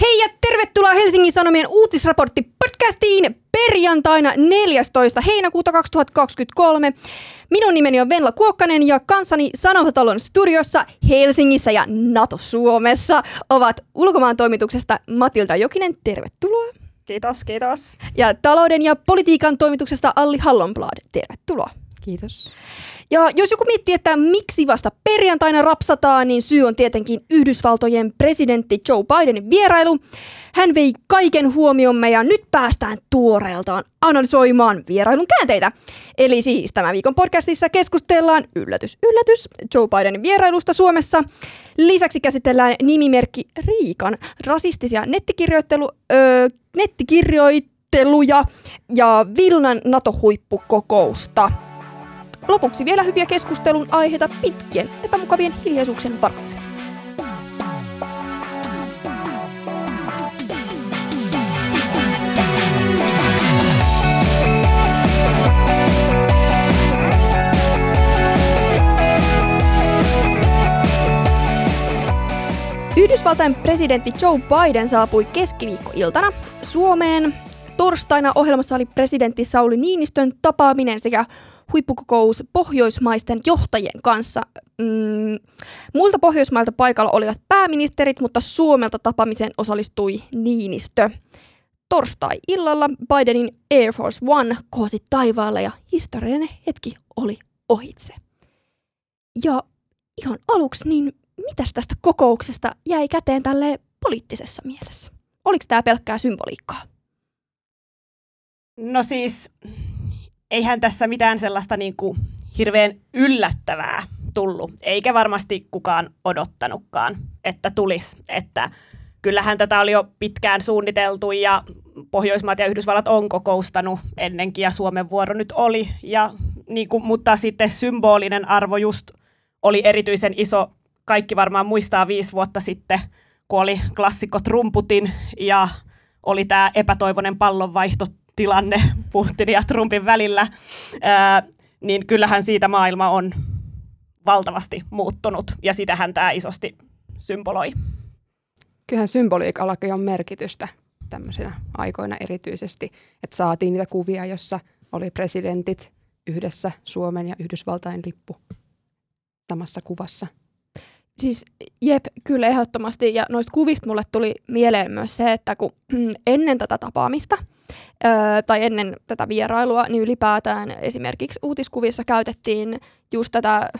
Hei ja tervetuloa Helsingin Sanomien uutisraportti podcastiin perjantaina 14. heinäkuuta 2023. Minun nimeni on Venla Kuokkanen ja kanssani Sanomatalon studiossa Helsingissä ja NATO-Suomessa ovat ulkomaan toimituksesta Matilda Jokinen, tervetuloa. Kiitos, kiitos. Ja talouden ja politiikan toimituksesta Alli Hallonblad, tervetuloa. Kiitos. Ja jos joku miettii, että miksi vasta perjantaina rapsataan, niin syy on tietenkin Yhdysvaltojen presidentti Joe Bidenin vierailu. Hän vei kaiken huomiomme ja nyt päästään tuoreeltaan analysoimaan vierailun käänteitä. Eli siis tämän viikon podcastissa keskustellaan, yllätys, yllätys, Joe Bidenin vierailusta Suomessa. Lisäksi käsitellään nimimerkki Riikan rasistisia nettikirjoittelu, öö, nettikirjoitteluja ja Vilnan NATO-huippukokousta. Lopuksi vielä hyviä keskustelun aiheita pitkien epämukavien hiljaisuuksien varoille. Yhdysvaltain presidentti Joe Biden saapui keskiviikkoiltana Suomeen. Torstaina ohjelmassa oli presidentti Sauli Niinistön tapaaminen sekä huippukokous pohjoismaisten johtajien kanssa. Mm, muilta pohjoismailta paikalla olivat pääministerit, mutta Suomelta tapaamiseen osallistui Niinistö. Torstai-illalla Bidenin Air Force One kohosi taivaalle ja historiallinen hetki oli ohitse. Ja ihan aluksi, niin mitäs tästä kokouksesta jäi käteen tälle poliittisessa mielessä? Oliko tämä pelkkää symboliikkaa? No siis, eihän tässä mitään sellaista niin kuin hirveän yllättävää tullut, eikä varmasti kukaan odottanutkaan, että tulisi. Että kyllähän tätä oli jo pitkään suunniteltu ja Pohjoismaat ja Yhdysvallat on kokoustanut ennenkin ja Suomen vuoro nyt oli. Ja, niin kuin, mutta sitten symbolinen arvo just oli erityisen iso. Kaikki varmaan muistaa viisi vuotta sitten, kun oli klassikko Trumputin ja oli tämä epätoivoinen pallonvaihto tilanne Putinin ja Trumpin välillä, ää, niin kyllähän siitä maailma on valtavasti muuttunut, ja sitähän tämä isosti symboloi. Kyllähän symboliikallakin on merkitystä tämmöisinä aikoina erityisesti, että saatiin niitä kuvia, jossa oli presidentit yhdessä Suomen ja Yhdysvaltain lippu samassa kuvassa. Siis jep, kyllä ehdottomasti. Ja noista kuvista mulle tuli mieleen myös se, että kun ennen tätä tapaamista öö, tai ennen tätä vierailua, niin ylipäätään esimerkiksi uutiskuvissa käytettiin just tätä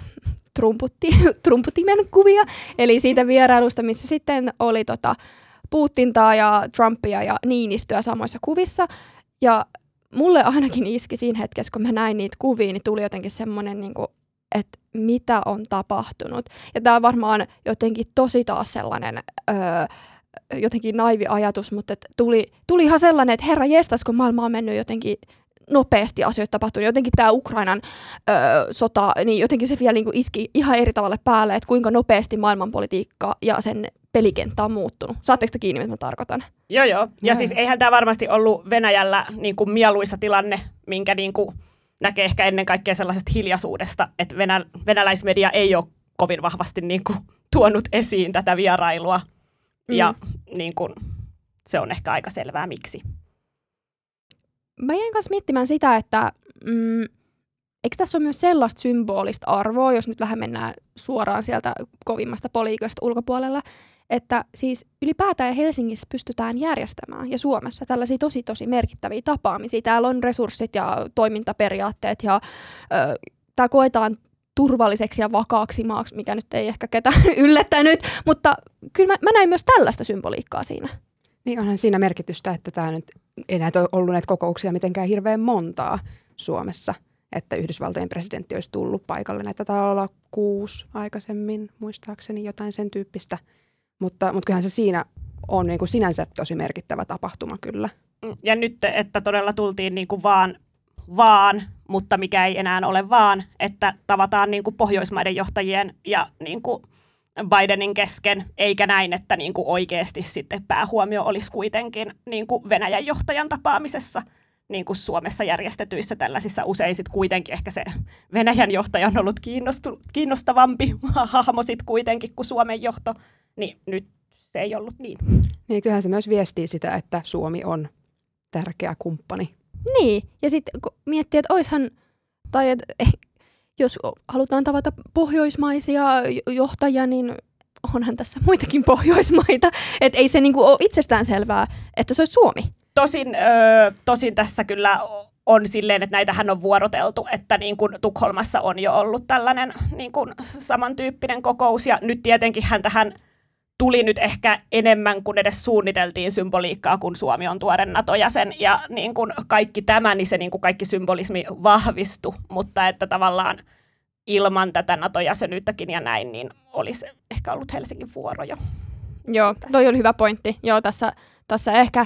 trumputti, trumputimen kuvia, eli siitä vierailusta, missä sitten oli tota Putintaa ja Trumpia ja Niinistöä samoissa kuvissa. Ja mulle ainakin iski siinä hetkessä, kun mä näin niitä kuvia, niin tuli jotenkin semmoinen niin kuin, että mitä on tapahtunut. Ja tämä on varmaan jotenkin tosi taas sellainen öö, jotenkin naivi ajatus, mutta et tuli, tuli ihan sellainen, että herra jestas, kun maailma on mennyt jotenkin nopeasti asioita tapahtuu, niin jotenkin tämä Ukrainan öö, sota, niin jotenkin se vielä niin kuin iski ihan eri tavalle päälle, että kuinka nopeasti maailmanpolitiikka ja sen pelikenttä on muuttunut. Saatteko te kiinni, mitä mä tarkoitan? Joo, joo. Ja joo. siis eihän tämä varmasti ollut Venäjällä niin kuin mieluisa tilanne, minkä niin kuin näkee ehkä ennen kaikkea sellaisesta hiljaisuudesta, että venä, venäläismedia ei ole kovin vahvasti niin kuin, tuonut esiin tätä vierailua. Mm. Ja niin kuin, se on ehkä aika selvää, miksi. Mä jäin kanssa miettimään sitä, että mm, eikö tässä ole myös sellaista symbolista arvoa, jos nyt vähän mennään suoraan sieltä kovimmasta poliikasta ulkopuolella, että siis ylipäätään Helsingissä pystytään järjestämään ja Suomessa tällaisia tosi tosi merkittäviä tapaamisia. Täällä on resurssit ja toimintaperiaatteet ja tämä koetaan turvalliseksi ja vakaaksi maaksi, mikä nyt ei ehkä ketään yllättänyt, mutta kyllä mä, mä näin myös tällaista symboliikkaa siinä. Niin onhan siinä merkitystä, että tämä nyt ei näitä ole ollut näitä kokouksia mitenkään hirveän montaa Suomessa, että Yhdysvaltojen presidentti olisi tullut paikalle. Näitä taitaa olla kuusi aikaisemmin, muistaakseni jotain sen tyyppistä – mutta, mutta kyllähän se siinä on niin kuin sinänsä tosi merkittävä tapahtuma kyllä. Ja nyt, että todella tultiin niin kuin vaan, vaan, mutta mikä ei enää ole vaan, että tavataan niin kuin Pohjoismaiden johtajien ja niin kuin Bidenin kesken, eikä näin, että niin kuin oikeasti sitten päähuomio olisi kuitenkin niin kuin Venäjän johtajan tapaamisessa niin kuin Suomessa järjestetyissä tällaisissa usein sit kuitenkin ehkä se Venäjän johtaja on ollut kiinnostavampi hahmo sit kuitenkin kuin Suomen johto, niin nyt se ei ollut niin. Niin kyllähän se myös viestii sitä, että Suomi on tärkeä kumppani. Niin, ja sitten kun miettii, että oishan, tai et, eh, jos halutaan tavata pohjoismaisia johtajia, niin onhan tässä muitakin pohjoismaita. Että ei se niinku ole itsestään selvää, että se olisi Suomi. Tosin, ö, tosin tässä kyllä on silleen, että näitähän on vuoroteltu, että niin kuin Tukholmassa on jo ollut tällainen niin kuin samantyyppinen kokous, ja nyt tietenkin hän tähän tuli nyt ehkä enemmän kuin edes suunniteltiin symboliikkaa, kun Suomi on tuore NATO-jäsen, ja niin kuin kaikki tämä, niin se niin kuin kaikki symbolismi vahvistui, mutta että tavallaan ilman tätä NATO-jäsenyyttäkin ja näin, niin olisi ehkä ollut Helsingin vuoro jo. Joo, toi oli hyvä pointti. Joo, tässä, tässä ehkä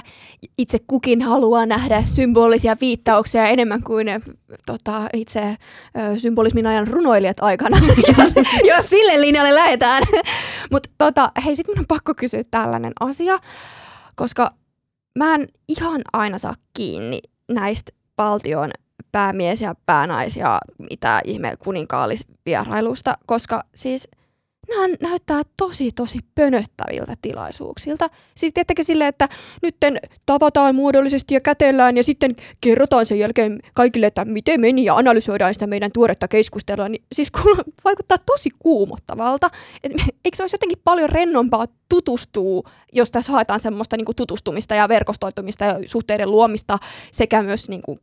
itse kukin haluaa nähdä symbolisia viittauksia enemmän kuin tota, itse ö, symbolismin ajan runoilijat aikana, jos, jos sille linjalle lähdetään. Mutta tota, hei, sitten minun on pakko kysyä tällainen asia, koska mä en ihan aina saa kiinni näistä valtion päämies ja päänais ja mitä ihme kuninkaallisvierailusta, koska siis – nämä näyttää tosi, tosi pönöttäviltä tilaisuuksilta. Siis tietenkin silleen, että nyt tavataan muodollisesti ja kätellään ja sitten kerrotaan sen jälkeen kaikille, että miten meni ja analysoidaan sitä meidän tuoretta keskustelua. Niin siis vaikuttaa tosi kuumottavalta. Et, eikö se olisi jotenkin paljon rennompaa tutustua, jos tässä haetaan semmoista niin tutustumista ja verkostoitumista ja suhteiden luomista sekä myös niin kuin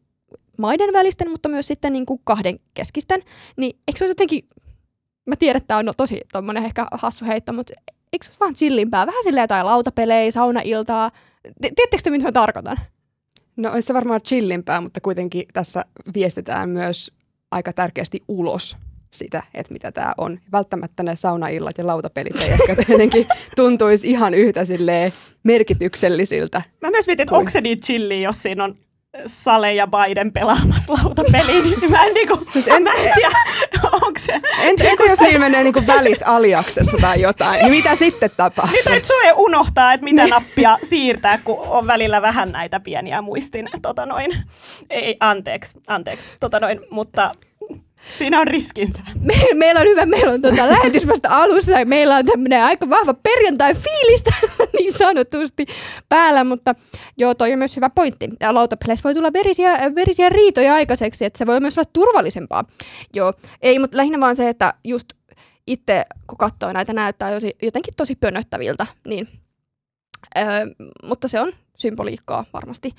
maiden välisten, mutta myös sitten niin kuin kahden keskisten, niin eikö se olisi jotenkin mä tiedän, että tämä on no, tosi tommonen ehkä hassu heitto, mutta eikö se vaan chillimpää? Vähän silleen jotain lautapelejä, saunailtaa. Tiedättekö te, mitä mä tarkoitan? No olisi se varmaan chillimpää, mutta kuitenkin tässä viestitään myös aika tärkeästi ulos sitä, että mitä tämä on. Välttämättä ne saunaillat ja lautapelit ei ehkä jotenkin tuntuisi ihan yhtä merkityksellisiltä. Mä myös mietin, että onko se niin chilli, jos siinä on Sale ja Biden pelaamassa lautapeliä, niin mä en, niinku, siis en, mä en tiedä, onko se... En, entä jos siinä menee niinku välit aliaksessa tai jotain, niin mitä sitten tapahtuu? Mitä nyt Zoe unohtaa, että mitä nappia siirtää, kun on välillä vähän näitä pieniä muistin, tota noin, ei, anteeksi, anteeksi, tota noin, mutta Siinä on riskinsä. Me, meillä on hyvä, meillä on tuota lähetys vasta alussa ja meillä on tämmöinen aika vahva perjantai-fiilistä niin sanotusti päällä, mutta joo, toi on myös hyvä pointti. Lautapeleissä voi tulla verisiä, verisiä riitoja aikaiseksi, että se voi myös olla turvallisempaa. Joo, ei, mutta lähinnä vaan se, että just itse kun katsoo näitä näyttää jotenkin tosi pönöttäviltä, niin öö, mutta se on symboliikkaa varmasti.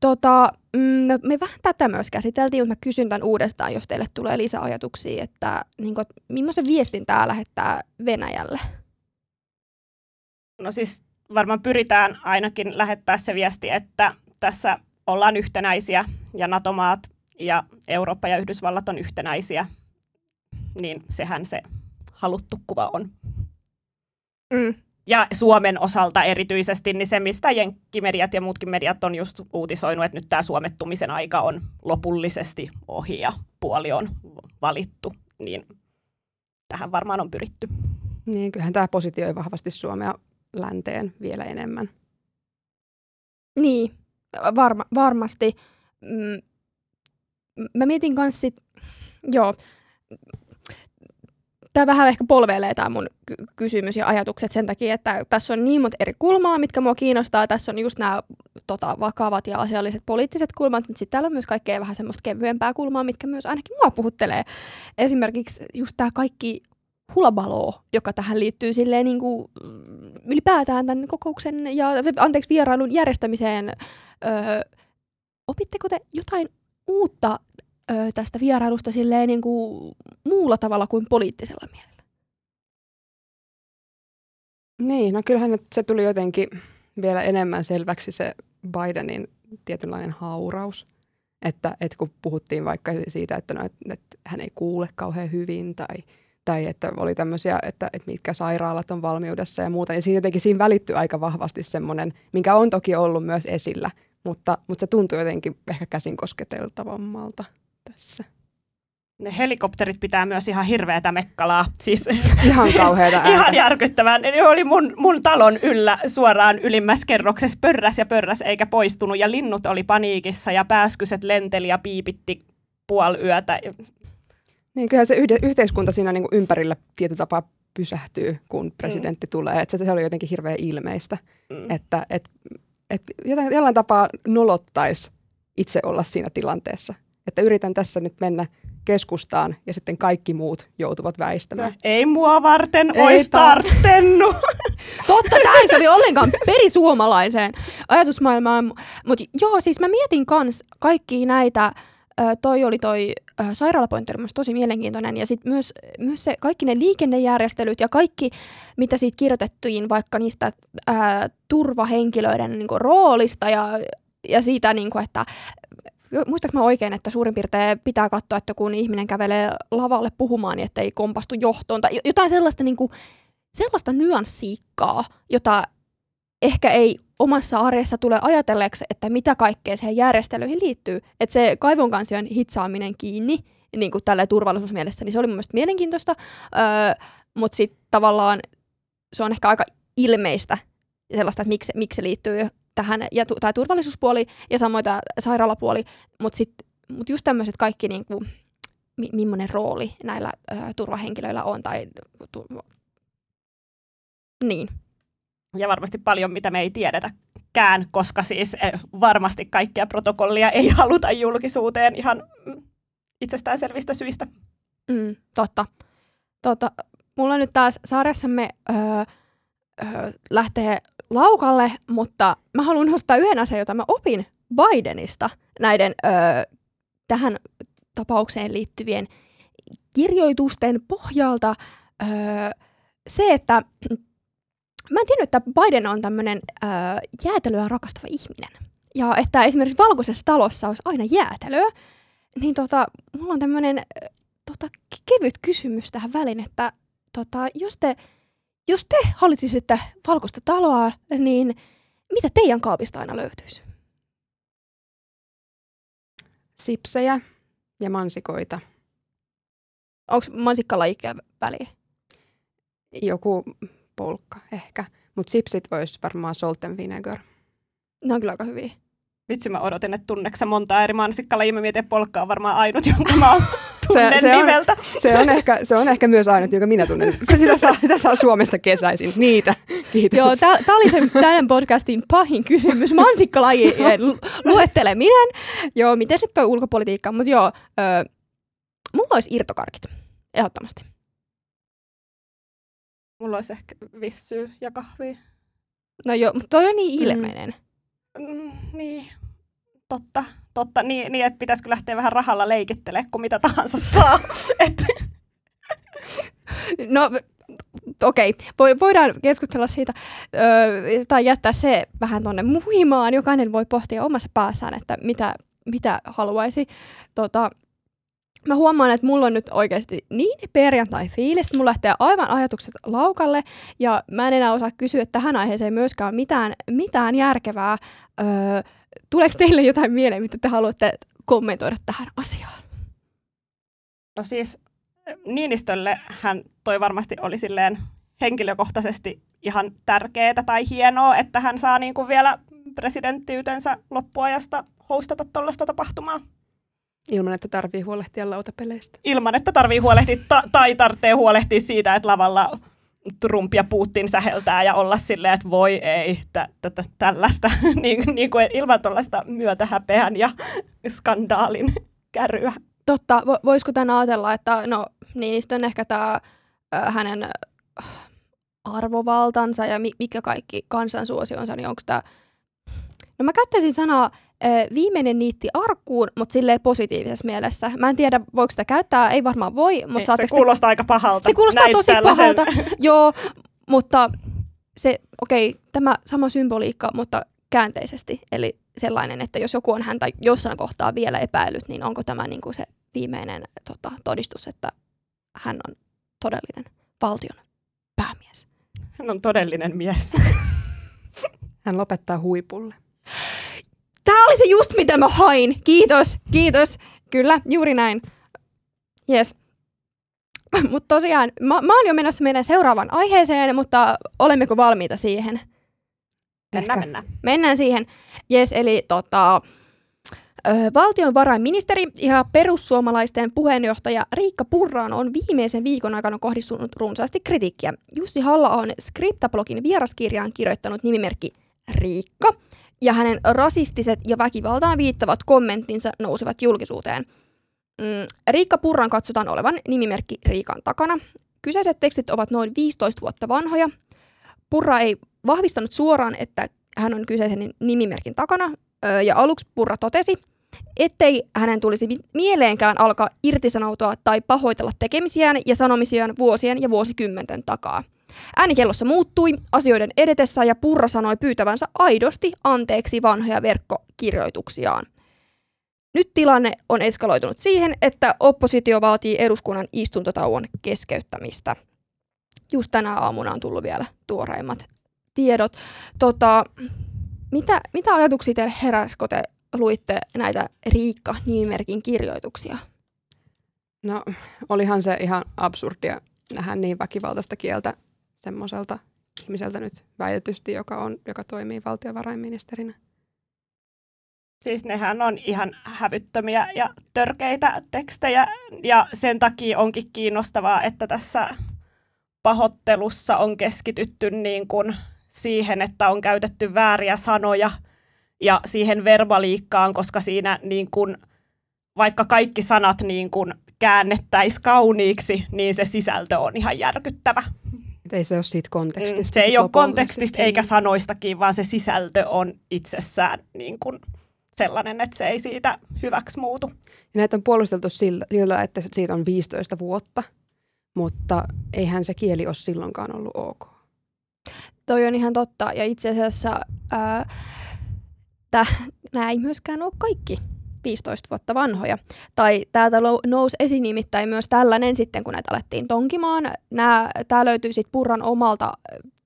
Tota, mm, no, me vähän tätä myös käsiteltiin, mutta mä kysyn tämän uudestaan, jos teille tulee lisäajatuksia, että niin kuin, millaisen viestin tämä lähettää Venäjälle? No siis varmaan pyritään ainakin lähettää se viesti, että tässä ollaan yhtenäisiä ja NATO-maat ja Eurooppa ja Yhdysvallat on yhtenäisiä, niin sehän se haluttu kuva on. Mm ja Suomen osalta erityisesti, niin se, mistä jenkkimediat ja muutkin mediat on just uutisoinut, että nyt tämä suomettumisen aika on lopullisesti ohi ja puoli on valittu, niin tähän varmaan on pyritty. Niin, kyllähän tämä positioi vahvasti Suomea länteen vielä enemmän. Niin, varma, varmasti. Mm, mä mietin kanssa joo, tämä vähän ehkä polveilee tämä mun ky- kysymys ja ajatukset sen takia, että tässä on niin monta eri kulmaa, mitkä mua kiinnostaa. Tässä on just nämä tota, vakavat ja asialliset poliittiset kulmat, mutta sitten täällä on myös kaikkea vähän semmoista kevyempää kulmaa, mitkä myös ainakin mua puhuttelee. Esimerkiksi just tämä kaikki hulabalo, joka tähän liittyy silleen niin kuin ylipäätään tämän kokouksen ja anteeksi vierailun järjestämiseen. Öö, opitteko te jotain uutta ö, tästä vierailusta silleen niin kuin muulla tavalla kuin poliittisella mielellä? Niin, no kyllähän se tuli jotenkin vielä enemmän selväksi se Bidenin tietynlainen hauraus. Että, että kun puhuttiin vaikka siitä, että, no, että, että hän ei kuule kauhean hyvin tai, tai että oli tämmöisiä, että, että mitkä sairaalat on valmiudessa ja muuta, niin siinä jotenkin siinä välittyy aika vahvasti semmoinen, minkä on toki ollut myös esillä, mutta, mutta se tuntuu jotenkin ehkä käsin kosketeltavammalta tässä. Ne helikopterit pitää myös ihan hirveätä mekkalaa. Siis, ihan siis kauheata ääntä. Ihan järkyttävää. Ne oli mun, mun talon yllä suoraan ylimmässä kerroksessa pörräs ja pörräs eikä poistunut. Ja linnut oli paniikissa ja pääskyset lenteli ja piipitti puoli yötä. Niin kyllähän se yhteiskunta siinä niin kuin ympärillä tietyllä tapaa pysähtyy, kun presidentti mm. tulee. Että se oli jotenkin hirveän ilmeistä, mm. että et, et jollain tapaa nolottaisi itse olla siinä tilanteessa. Että yritän tässä nyt mennä keskustaan ja sitten kaikki muut joutuvat väistämään. Ei mua varten ei ois tarttennut. Totta, tämä ei sovi ollenkaan perisuomalaiseen ajatusmaailmaan. Mutta joo, siis mä mietin kans kaikki näitä, toi oli toi sairaalapointti oli tosi mielenkiintoinen. Ja sitten myös, myös se, kaikki ne liikennejärjestelyt ja kaikki, mitä siitä kirjoitettiin vaikka niistä ää, turvahenkilöiden niin kuin, roolista ja, ja siitä, niin kuin, että muistaaks mä oikein, että suurin piirtein pitää katsoa, että kun ihminen kävelee lavalle puhumaan, niin ettei kompastu johtoon tai jotain sellaista, niin kuin, sellaista nyanssiikkaa, jota ehkä ei omassa arjessa tule ajatelleeksi, että mitä kaikkea siihen järjestelyihin liittyy. Että se kaivon kanssa hitsaaminen kiinni niin kuin tällä turvallisuusmielessä, niin se oli mun mielestä mielenkiintoista, öö, mutta sitten tavallaan se on ehkä aika ilmeistä sellaista, että miksi, miksi se liittyy tähän, ja tu- tämä turvallisuuspuoli ja samoin tämä sairaalapuoli, mutta mut just tämmöiset kaikki, niin kuin, mi- millainen rooli näillä ö, turvahenkilöillä on, tai tu- niin. Ja varmasti paljon, mitä me ei tiedetäkään, koska siis eh, varmasti kaikkia protokollia ei haluta julkisuuteen ihan mm, itsestäänselvistä syistä. Mm, totta. totta. Mulla nyt taas saaressamme öö, öö, lähtee laukalle, mutta mä haluan nostaa yhden asian, jota mä opin Bidenista näiden öö, tähän tapaukseen liittyvien kirjoitusten pohjalta. Öö, se, että mä en tiennyt, että Biden on tämmöinen öö, jäätelyä rakastava ihminen. Ja että esimerkiksi valkoisessa talossa olisi aina jäätelöä. Niin tota, mulla on tämmöinen tota, kevyt kysymys tähän väliin, että tota, jos te jos te hallitsisitte valkoista taloa, niin mitä teidän kaapista aina löytyisi? Sipsejä ja mansikoita. Onko mansikkalajikkeja väliä? Joku polkka ehkä, mutta sipsit olisi varmaan salt and vinegar. Ne on kyllä aika hyviä. Vitsi, mä odotin, että tunneksä monta eri mansikkalajia. Mä mietin, että polkka on varmaan ainut, jonka mä tunnen se, se nimeltä. On, se, on ehkä, se on ehkä myös ainut, joka minä tunnen. Sitä saa, sitä saa Suomesta kesäisin. Niitä. Kiitos. Joo, tämä oli se tämän podcastin pahin kysymys. Mansikkalajien luetteleminen. Joo, miten se toi ulkopolitiikka? Mutta joo, ö, mulla olisi irtokarkit. Ehdottomasti. Mulla olisi ehkä vissyä ja kahvia. No joo, mutta toi on niin mm. ilmeinen. Mm. Mm, niin, totta, totta. Niin, niin että pitäisikö lähteä vähän rahalla leikittelemään, kun mitä tahansa saa. Et. No okei, okay. voidaan keskustella siitä öö, tai jättää se vähän tuonne muhimaan. Jokainen voi pohtia omassa päässään, että mitä, mitä haluaisi. Tota, mä huomaan, että mulla on nyt oikeasti niin perjantai-fiilis, että mulla lähtee aivan ajatukset laukalle, ja mä en enää osaa kysyä tähän aiheeseen myöskään mitään, mitään järkevää. Öö, tuleeko teille jotain mieleen, mitä te haluatte kommentoida tähän asiaan? No siis Niinistölle hän toi varmasti oli silleen henkilökohtaisesti ihan tärkeää tai hienoa, että hän saa niin kuin vielä presidenttiytensä loppuajasta hostata tuollaista tapahtumaa. Ilman, että tarvii huolehtia lautapeleistä. Ilman, että tarvii huolehtia ta- tai tarvitsee huolehtia siitä, että lavalla Trump ja Putin säheltää ja olla silleen, että voi ei, tä, tä, tä, tällaista, niin, niin kuin ilman tuollaista myötähäpeän ja skandaalin kärryä. Totta, voisiko tämän ajatella, että no Niinistö on ehkä tämä hänen arvovaltansa ja mikä kaikki kansansuosionsa, niin onko tämä, no mä käyttäisin sanaa viimeinen niitti arkkuun, mutta silleen positiivisessa mielessä. Mä en tiedä, voiko sitä käyttää, ei varmaan voi. Mutta se kuulostaa te... aika pahalta. Se kuulostaa tosi tällaisen... pahalta, joo, mutta se, okei, okay, tämä sama symboliikka, mutta käänteisesti. Eli sellainen, että jos joku on häntä jossain kohtaa vielä epäillyt, niin onko tämä niin kuin se viimeinen tota, todistus, että hän on todellinen valtion päämies. Hän on todellinen mies. hän lopettaa huipulle. Tämä oli se just mitä mä hain. Kiitos, kiitos. Kyllä, juuri näin. Yes. Mutta tosiaan, mä, mä oon jo menossa meidän seuraavaan aiheeseen, mutta olemmeko valmiita siihen? Mennään, mennään. Mennään siihen. Yes, eli tota, Valtionvarainministeri ja perussuomalaisten puheenjohtaja Riikka Purraan on viimeisen viikon aikana kohdistunut runsaasti kritiikkiä. Jussi halla on Skriptablogin vieraskirjaan kirjoittanut nimimerkki Riikka, ja hänen rasistiset ja väkivaltaan viittavat kommenttinsa nousivat julkisuuteen. Mm, Riikka Purran katsotaan olevan nimimerkki Riikan takana. Kyseiset tekstit ovat noin 15 vuotta vanhoja. Purra ei vahvistanut suoraan, että hän on kyseisen nimimerkin takana, ja aluksi Purra totesi, ettei hänen tulisi mieleenkään alkaa irtisanoutua tai pahoitella tekemisiään ja sanomisiaan vuosien ja vuosikymmenten takaa. Äänikellossa muuttui asioiden edetessä ja Purra sanoi pyytävänsä aidosti anteeksi vanhoja verkkokirjoituksiaan. Nyt tilanne on eskaloitunut siihen, että oppositio vaatii eduskunnan istuntotauon keskeyttämistä. Just tänä aamuna on tullut vielä tuoreimmat tiedot. Tota, mitä, mitä ajatuksia teille heräsi, kun te luitte näitä Riikka-nimimerkin kirjoituksia? No, olihan se ihan absurdia nähdä niin väkivaltaista kieltä semmoiselta ihmiseltä nyt väitetysti, joka, on, joka toimii valtiovarainministerinä. Siis nehän on ihan hävyttömiä ja törkeitä tekstejä ja sen takia onkin kiinnostavaa, että tässä pahoittelussa on keskitytty niin kuin siihen, että on käytetty vääriä sanoja ja siihen verbaliikkaan, koska siinä niin kuin, vaikka kaikki sanat niin kuin käännettäisiin kauniiksi, niin se sisältö on ihan järkyttävä. Et ei se ole siitä kontekstista. Se ei ole kontekstista eikä sanoistakin, vaan se sisältö on itsessään niin kuin sellainen, että se ei siitä hyväksi muutu. Ja näitä on puolusteltu sillä, sillä, että siitä on 15 vuotta, mutta eihän se kieli ole silloinkaan ollut ok. Toi on ihan totta. Ja itse asiassa ää, nämä ei myöskään ole kaikki 15 vuotta vanhoja. Tai täältä nousi esiin nimittäin myös tällainen sitten, kun näitä alettiin tonkimaan. Tämä löytyy sitten Purran omalta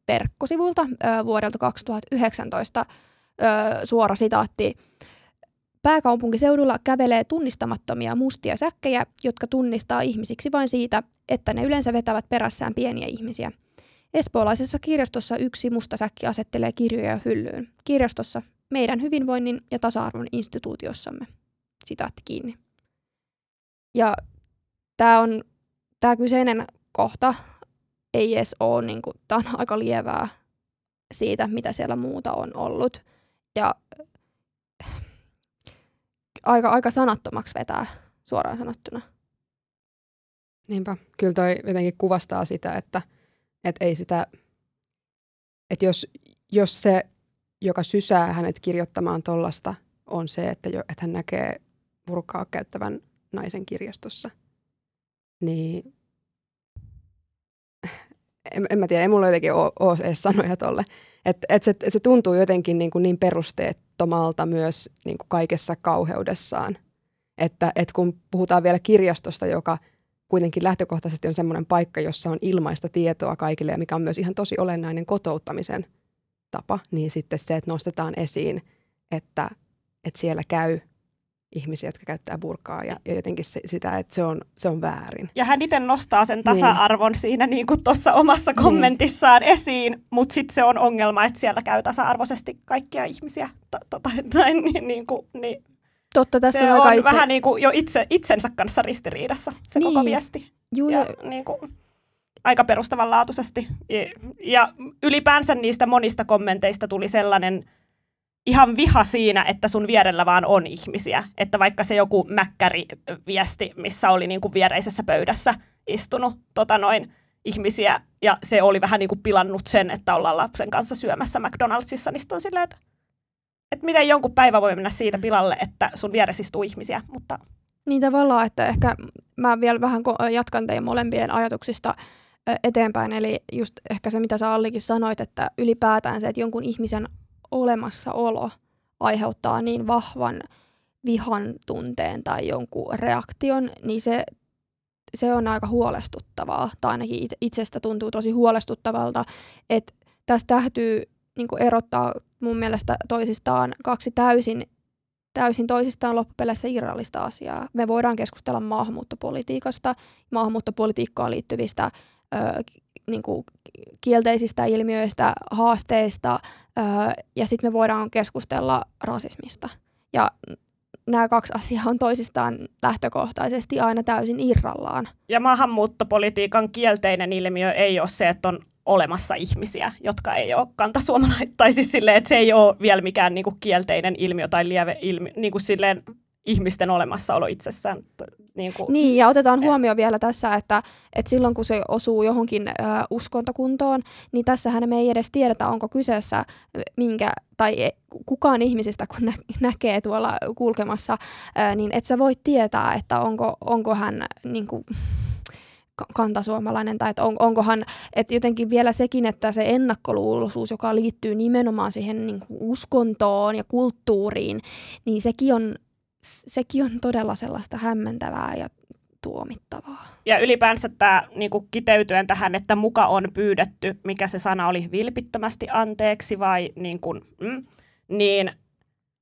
verkkosivulta vuodelta 2019. Ö, suora sitaatti. Pääkaupunkiseudulla kävelee tunnistamattomia mustia säkkejä, jotka tunnistaa ihmisiksi vain siitä, että ne yleensä vetävät perässään pieniä ihmisiä. Espoolaisessa kirjastossa yksi musta säkki asettelee kirjoja hyllyyn. Kirjastossa meidän hyvinvoinnin ja tasa-arvon instituutiossamme. Sitaatti kiinni. Ja tämä on tämä kyseinen kohta ei edes ole, niin kuin, tämä on aika lievää siitä, mitä siellä muuta on ollut. Ja aika, aika sanattomaksi vetää suoraan sanottuna. Niinpä. Kyllä toi jotenkin kuvastaa sitä, että, että ei sitä, että jos, jos se, joka sysää hänet kirjoittamaan tollasta, on se, että, jo, että hän näkee purkaa käyttävän naisen kirjastossa, niin en, en mä tiedä, ei mulla jotenkin ole, ole edes sanoja tolle. Että et se, et se tuntuu jotenkin niin, kuin niin perusteettomalta myös niin kuin kaikessa kauheudessaan. Että et kun puhutaan vielä kirjastosta, joka kuitenkin lähtökohtaisesti on semmoinen paikka, jossa on ilmaista tietoa kaikille ja mikä on myös ihan tosi olennainen kotouttamisen tapa, niin sitten se, että nostetaan esiin, että, että siellä käy ihmisiä, jotka käyttää burkaa ja, ja jotenkin se, sitä, että se on, se on väärin. Ja hän itse nostaa sen tasa-arvon niin. siinä niin kuin tuossa omassa niin. kommentissaan niin. esiin, mutta sitten se on ongelma, että siellä käy tasa-arvoisesti kaikkia ihmisiä. Tai, niin, niin kuin, niin. Totta, tässä se on, on itse... vähän niin kuin jo itse, itsensä kanssa ristiriidassa se niin. koko viesti. Juu, ja, niin kuin, aika perustavanlaatuisesti. Ja, ja ylipäänsä niistä monista kommenteista tuli sellainen ihan viha siinä, että sun vierellä vaan on ihmisiä. Että vaikka se joku mäkkäri-viesti, missä oli niin kuin viereisessä pöydässä istunut tota noin, ihmisiä, ja se oli vähän niin kuin pilannut sen, että ollaan lapsen kanssa syömässä McDonaldsissa, niin on silleen, että, että miten jonkun päivä voi mennä siitä pilalle, että sun vieressä istuu ihmisiä, mutta... Niin tavallaan, että ehkä mä vielä vähän jatkan teidän molempien ajatuksista eteenpäin, eli just ehkä se, mitä sä Allikin sanoit, että ylipäätään se, että jonkun ihmisen olemassaolo aiheuttaa niin vahvan vihan tunteen tai jonkun reaktion, niin se, se on aika huolestuttavaa, tai ainakin itsestä tuntuu tosi huolestuttavalta, että tästä täytyy niin erottaa mun mielestä toisistaan kaksi täysin, täysin toisistaan loppupeleissä irrallista asiaa. Me voidaan keskustella maahanmuuttopolitiikasta, maahanmuuttopolitiikkaan liittyvistä ö, niin kuin kielteisistä ilmiöistä, haasteista, öö, ja sitten me voidaan keskustella rasismista. Ja nämä kaksi asiaa on toisistaan lähtökohtaisesti aina täysin irrallaan. Ja maahanmuuttopolitiikan kielteinen ilmiö ei ole se, että on olemassa ihmisiä, jotka ei ole kantasuomalaisia, tai siis silleen, että se ei ole vielä mikään niin kuin kielteinen ilmiö tai lieve ilmiö, niin kuin silleen ihmisten olemassaolo itsessään. Niin, kuin, niin ja otetaan huomioon vielä tässä, että, että silloin kun se osuu johonkin ö, uskontokuntoon, niin tässähän me ei edes tiedetä, onko kyseessä minkä, tai e, kukaan ihmisistä, kun nä- näkee tuolla kulkemassa, ö, niin et sä voi tietää, että onko, onko hän niin kuin, kantasuomalainen, tai että on, onkohan, että jotenkin vielä sekin, että se ennakkoluuloisuus, joka liittyy nimenomaan siihen niin kuin uskontoon ja kulttuuriin, niin sekin on, sekin on todella sellaista hämmentävää ja tuomittavaa. Ja ylipäänsä tämä niin kuin kiteytyen tähän, että muka on pyydetty, mikä se sana oli, vilpittömästi anteeksi vai niin kuin, mm, niin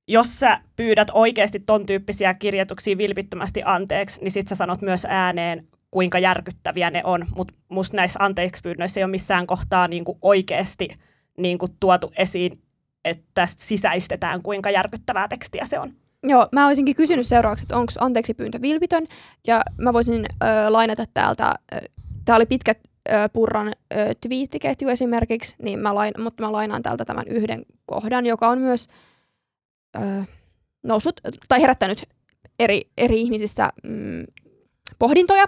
jos sä pyydät oikeasti ton tyyppisiä kirjoituksia vilpittömästi anteeksi, niin sit sä sanot myös ääneen kuinka järkyttäviä ne on, mutta musta näissä anteeksipyynnöissä ei ole missään kohtaa niin kuin oikeasti niin kuin tuotu esiin, että tästä sisäistetään, kuinka järkyttävää tekstiä se on. Joo, mä olisinkin kysynyt seuraavaksi, että onko anteeksi pyyntö vilpitön, ja mä voisin ö, lainata täältä, tämä oli pitkä ö, Purran ö, twiittiketju esimerkiksi, niin mä lain, mutta mä lainaan täältä tämän yhden kohdan, joka on myös ö, noussut tai herättänyt eri, eri ihmisissä mm, pohdintoja.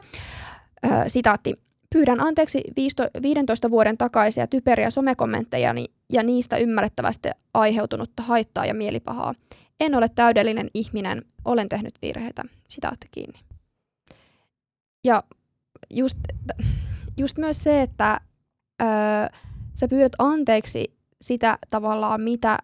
Ö, sitaatti. Pyydän anteeksi 15 vuoden takaisia typeriä somekommentteja ja niistä ymmärrettävästi aiheutunutta haittaa ja mielipahaa. En ole täydellinen ihminen, olen tehnyt virheitä. Sitaatti kiinni. Ja just, just myös se, että öö, sä pyydät anteeksi sitä tavallaan, mitä,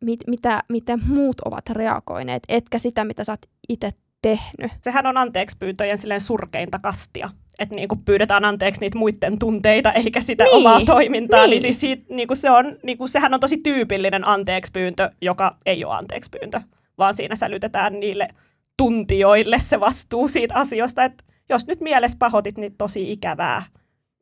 mit, mitä, mitä muut ovat reagoineet, etkä sitä, mitä sä oot itse tehnyt. Sehän on anteeksi pyyntöjen silleen surkeinta kastia. Että niinku pyydetään anteeksi niitä muiden tunteita eikä sitä niin, omaa toimintaa. Niin. niin siis siitä, niinku se on, niinku, sehän on tosi tyypillinen anteeksi pyyntö, joka ei ole anteeksi pyyntö, vaan siinä sälytetään niille tuntijoille se vastuu siitä asiasta, että jos nyt mielessä pahoitit, niin tosi ikävää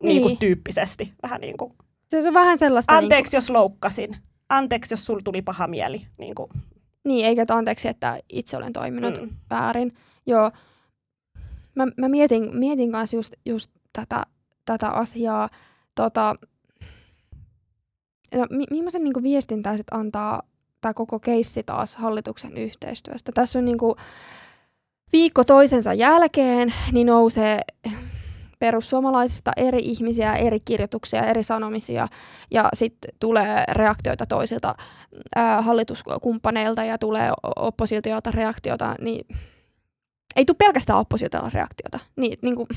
niin. Niinku tyyppisesti. Vähän niin kuin, se on vähän sellaista... Anteeksi, niin kuin... jos loukkasin. Anteeksi, jos sul tuli paha mieli. Niin kuin, niin, eikä anteeksi, että itse olen toiminut mm. väärin. Joo. Mä, mä mietin, mietin kanssa just, just tätä, tätä asiaa. Tota, no, mi- millaisen niin viestin tämä antaa tämä koko keissi taas hallituksen yhteistyöstä? Tässä on niin kuin, viikko toisensa jälkeen niin nousee perussuomalaisista eri ihmisiä, eri kirjoituksia, eri sanomisia ja sitten tulee reaktioita toisilta ää, hallituskumppaneilta ja tulee oppositiolta reaktiota, niin ei tule pelkästään oppositiolta reaktiota. Niin, niin kuin,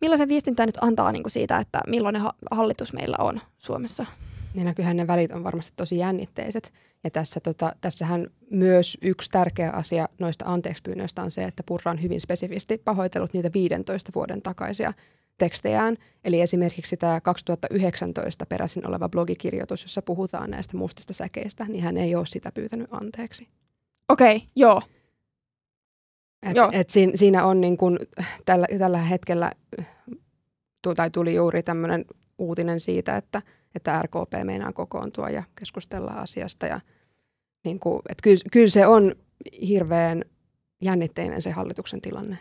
millaisen viestin tämä nyt antaa niin kuin siitä, että millainen ha- hallitus meillä on Suomessa? Niin näkyyhän ne välit on varmasti tosi jännitteiset. Ja tässä, tota, tässähän myös yksi tärkeä asia noista anteekspyynnöistä on se, että Purra on hyvin spesifisti pahoitellut niitä 15 vuoden takaisia tekstejään. Eli esimerkiksi tämä 2019 peräisin oleva blogikirjoitus, jossa puhutaan näistä mustista säkeistä, niin hän ei ole sitä pyytänyt anteeksi. Okei, okay, joo. Et, joo. Et siinä, siinä on niin kun, tällä, tällä hetkellä, tai tuli juuri tämmöinen uutinen siitä, että, että RKP meinaa kokoontua ja keskustella asiasta. Ja, niin kuin, että kyllä, kyllä se on hirveän jännitteinen se hallituksen tilanne.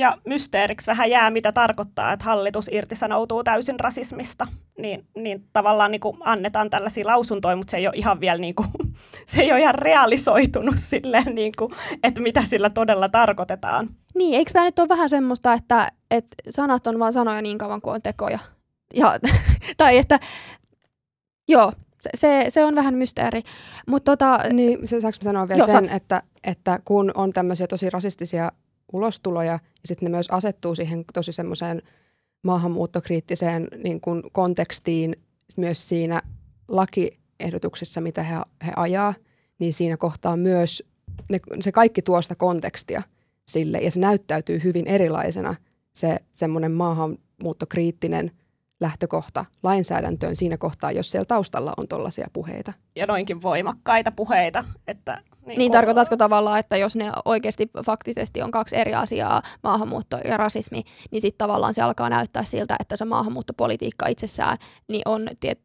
Ja mysteeriksi vähän jää, mitä tarkoittaa, että hallitus irtisanoutuu täysin rasismista. Niin, niin tavallaan niin kuin annetaan tällaisia lausuntoja, mutta se ei ole ihan vielä niin kuin, se ei ole ihan realisoitunut silleen, niin kuin, että mitä sillä todella tarkoitetaan. Niin, eikö tämä nyt ole vähän semmoista, että, että sanat on vain sanoja niin kauan kuin on tekoja? Ja, tai että, joo, se, se on vähän mysteeri. Mut tota, niin, se, saanko sanoa vielä joo, sen, että, että kun on tämmöisiä tosi rasistisia ulostuloja, ja sitten ne myös asettuu siihen tosi semmoiseen maahanmuuttokriittiseen niin kuin kontekstiin myös siinä lakiehdotuksessa, mitä he, he ajaa, niin siinä kohtaa myös ne, se kaikki tuosta kontekstia sille, ja se näyttäytyy hyvin erilaisena se semmoinen maahanmuuttokriittinen lähtökohta lainsäädäntöön siinä kohtaa, jos siellä taustalla on tuollaisia puheita. Ja noinkin voimakkaita puheita. Että niin, niin tarkoitatko tavallaan, että jos ne oikeasti faktisesti on kaksi eri asiaa, maahanmuutto ja rasismi, niin sitten tavallaan se alkaa näyttää siltä, että se maahanmuuttopolitiikka itsessään niin on, tiet...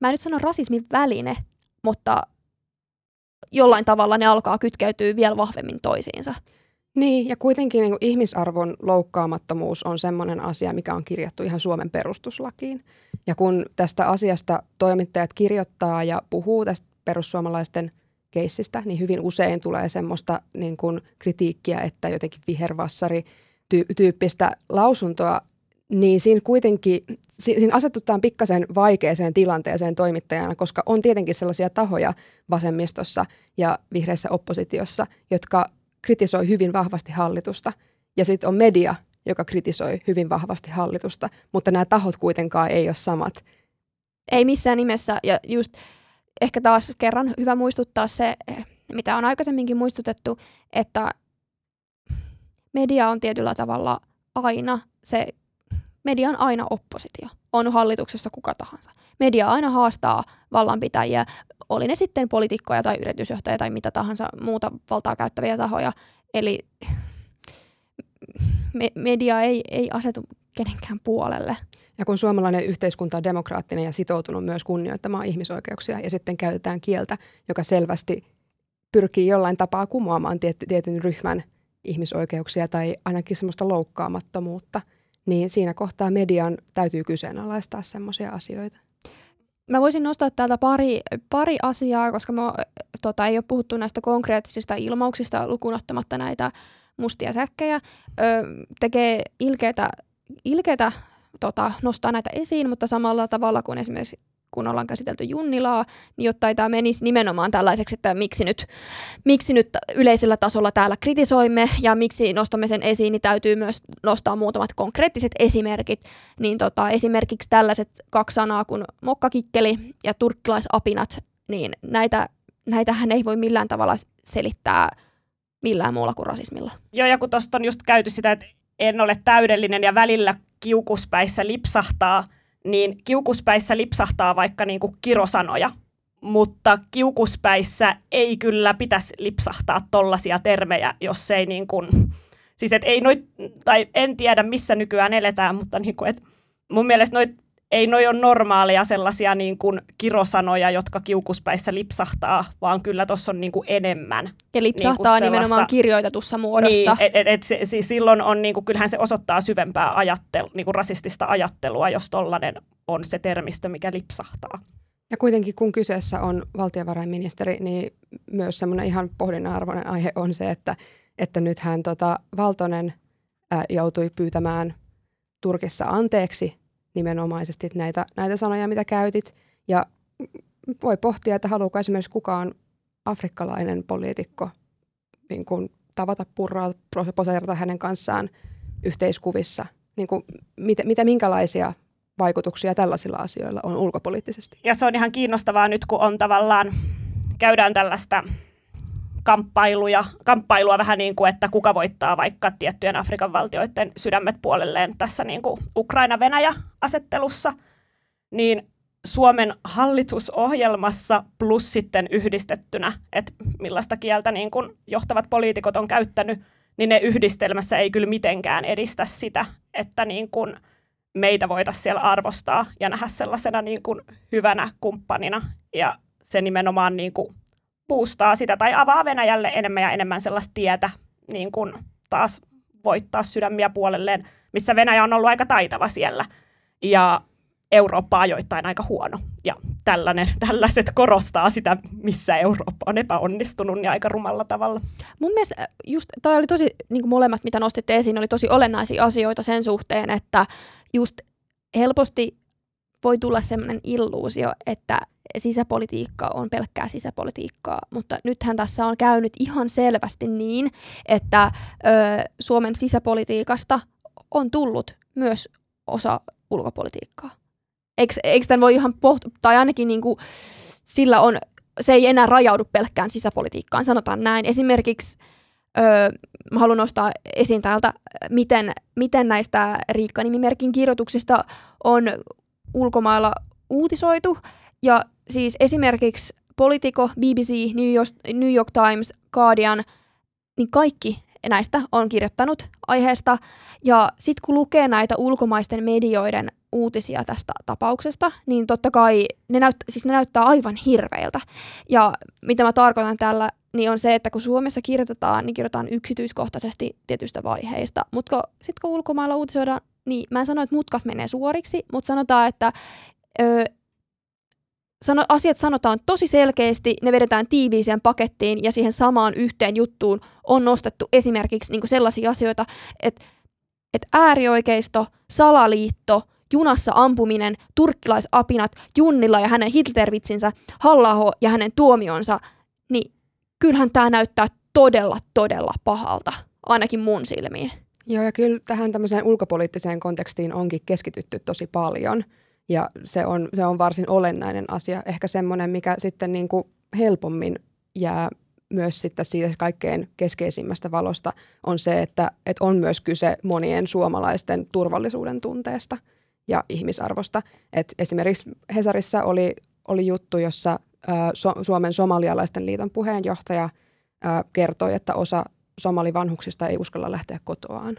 mä en nyt sano rasismin väline, mutta jollain tavalla ne alkaa kytkeytyä vielä vahvemmin toisiinsa. Niin, ja kuitenkin niin ihmisarvon loukkaamattomuus on sellainen asia, mikä on kirjattu ihan Suomen perustuslakiin. Ja kun tästä asiasta toimittajat kirjoittaa ja puhuu tästä perussuomalaisten keissistä, niin hyvin usein tulee semmoista niin kuin kritiikkiä, että jotenkin vihervassari tyyppistä lausuntoa, niin siinä kuitenkin siinä asetutaan pikkasen vaikeaseen tilanteeseen toimittajana, koska on tietenkin sellaisia tahoja vasemmistossa ja vihreissä oppositiossa, jotka kritisoi hyvin vahvasti hallitusta. Ja sitten on media, joka kritisoi hyvin vahvasti hallitusta, mutta nämä tahot kuitenkaan ei ole samat. Ei missään nimessä. Ja just ehkä taas kerran hyvä muistuttaa se, mitä on aikaisemminkin muistutettu, että media on tietyllä tavalla aina se, media on aina oppositio. On hallituksessa kuka tahansa. Media aina haastaa vallanpitäjiä, oli ne sitten poliitikkoja tai yritysjohtajia tai mitä tahansa muuta valtaa käyttäviä tahoja. Eli me, media ei, ei asetu kenenkään puolelle. Ja kun suomalainen yhteiskunta on demokraattinen ja sitoutunut myös kunnioittamaan ihmisoikeuksia ja sitten käytetään kieltä, joka selvästi pyrkii jollain tapaa kumoamaan tietty, tietyn ryhmän ihmisoikeuksia tai ainakin semmoista loukkaamattomuutta, niin siinä kohtaa median täytyy kyseenalaistaa semmoisia asioita. Mä voisin nostaa täältä pari, pari asiaa, koska mä, tota, ei ole puhuttu näistä konkreettisista ilmauksista lukunottamatta näitä mustia säkkejä. Ö, tekee ilkeitä, ilkeitä tota, nostaa näitä esiin, mutta samalla tavalla kuin esimerkiksi kun ollaan käsitelty Junnilaa, niin jotta ei tämä menisi nimenomaan tällaiseksi, että miksi nyt, miksi nyt yleisellä tasolla täällä kritisoimme ja miksi nostamme sen esiin, niin täytyy myös nostaa muutamat konkreettiset esimerkit. Niin tota, esimerkiksi tällaiset kaksi sanaa kuin mokkakikkeli ja turkkilaisapinat, niin näitä, näitähän ei voi millään tavalla selittää millään muulla kuin rasismilla. Joo, ja kun tuosta on just käyty sitä, että en ole täydellinen ja välillä kiukuspäissä lipsahtaa, niin kiukuspäissä lipsahtaa vaikka niin kuin kirosanoja, mutta kiukuspäissä ei kyllä pitäisi lipsahtaa tollaisia termejä, jos ei niin kuin, siis et ei noit, tai en tiedä missä nykyään eletään, mutta niin kuin, et mun mielestä noit ei noi ole normaaleja sellaisia niin kuin kirosanoja, jotka kiukuspäissä lipsahtaa, vaan kyllä tuossa on niin kuin enemmän. Ja lipsahtaa niin kuin nimenomaan kirjoitetussa muodossa. Niin, et, et, et se, siis silloin on, niin kuin, kyllähän se osoittaa syvempää ajattelu, niin kuin rasistista ajattelua, jos tollainen on se termistö, mikä lipsahtaa. Ja kuitenkin kun kyseessä on valtiovarainministeri, niin myös semmoinen ihan pohdinnan arvoinen aihe on se, että, että nythän tota, Valtonen ää, joutui pyytämään Turkissa anteeksi nimenomaisesti näitä, näitä sanoja, mitä käytit. Ja voi pohtia, että haluuko esimerkiksi kukaan afrikkalainen poliitikko niin kuin tavata purraa, poseerata hänen kanssaan yhteiskuvissa. Niin kuin, mitä, mitä, minkälaisia vaikutuksia tällaisilla asioilla on ulkopoliittisesti? Ja se on ihan kiinnostavaa nyt, kun on tavallaan, käydään tällaista kamppailuja, kamppailua vähän niin kuin, että kuka voittaa vaikka tiettyjen Afrikan valtioiden sydämet puolelleen tässä niin kuin Ukraina-Venäjä-asettelussa, niin Suomen hallitusohjelmassa plus sitten yhdistettynä, että millaista kieltä niin kuin johtavat poliitikot on käyttänyt, niin ne yhdistelmässä ei kyllä mitenkään edistä sitä, että niin kuin meitä voitaisiin siellä arvostaa ja nähdä sellaisena niin kuin hyvänä kumppanina. Ja se nimenomaan niin kuin boostaa sitä tai avaa Venäjälle enemmän ja enemmän sellaista tietä niin kuin taas voittaa sydämiä puolelleen, missä Venäjä on ollut aika taitava siellä. Ja Eurooppa ajoittain aika huono. Ja tällainen, tällaiset korostaa sitä, missä Eurooppa on epäonnistunut niin aika rumalla tavalla. Mun mielestä äh, just toi oli tosi, niin kuin molemmat mitä nostitte esiin, oli tosi olennaisia asioita sen suhteen, että just helposti voi tulla sellainen illuusio, että sisäpolitiikka on pelkkää sisäpolitiikkaa, mutta nythän tässä on käynyt ihan selvästi niin, että ö, Suomen sisäpolitiikasta on tullut myös osa ulkopolitiikkaa. Eikö, eikö tämän voi ihan pohtia, tai ainakin niin kuin, sillä on, se ei enää rajaudu pelkkään sisäpolitiikkaan, sanotaan näin. Esimerkiksi öö, mä haluan nostaa esiin täältä, miten, miten näistä Riikka-nimimerkin kirjoituksista on ulkomailla uutisoitu. Ja siis esimerkiksi Politico, BBC, New York, New York Times, Guardian, niin kaikki näistä on kirjoittanut aiheesta. Ja sitten kun lukee näitä ulkomaisten medioiden uutisia tästä tapauksesta, niin totta kai ne, näyt, siis ne näyttää aivan hirveiltä. Ja mitä mä tarkoitan tällä, niin on se, että kun Suomessa kirjoitetaan, niin kirjoitetaan yksityiskohtaisesti tietystä vaiheista. Mutta sitten kun ulkomailla uutisoidaan, niin mä en sano, että mutkat menee suoriksi, mutta sanotaan, että ö, sano, asiat sanotaan tosi selkeästi, ne vedetään tiiviiseen pakettiin ja siihen samaan yhteen juttuun on nostettu esimerkiksi niin sellaisia asioita, että, että äärioikeisto, salaliitto, junassa ampuminen, turkkilaisapinat, Junnilla ja hänen Hitlervitsinsä, halla ja hänen tuomionsa, niin kyllähän tämä näyttää todella, todella pahalta, ainakin mun silmiin. Joo, ja kyllä tähän tämmöiseen ulkopoliittiseen kontekstiin onkin keskitytty tosi paljon – ja se on, se on varsin olennainen asia. Ehkä semmoinen, mikä sitten niin kuin helpommin jää myös sitten siitä kaikkein keskeisimmästä valosta on se, että, että on myös kyse monien suomalaisten turvallisuuden tunteesta ja ihmisarvosta. Et esimerkiksi Hesarissa oli, oli juttu, jossa Suomen somalialaisten liiton puheenjohtaja kertoi, että osa somalivanhuksista ei uskalla lähteä kotoaan.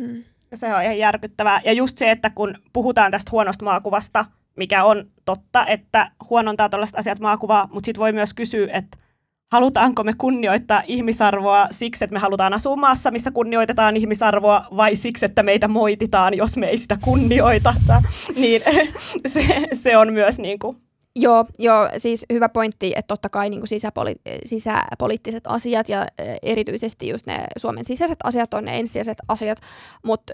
Hmm. Se on ihan järkyttävää. Ja just se, että kun puhutaan tästä huonosta maakuvasta, mikä on totta, että huonontaa tällaiset asiat maakuvaa, mutta sitten voi myös kysyä, että halutaanko me kunnioittaa ihmisarvoa siksi, että me halutaan asua maassa, missä kunnioitetaan ihmisarvoa, vai siksi, että meitä moititaan, jos me ei sitä kunnioita. niin se, se on myös niin kuin Joo, joo, siis hyvä pointti, että totta kai niin sisäpoli- sisäpoliittiset asiat ja erityisesti just ne Suomen sisäiset asiat on ne ensisijaiset asiat, mutta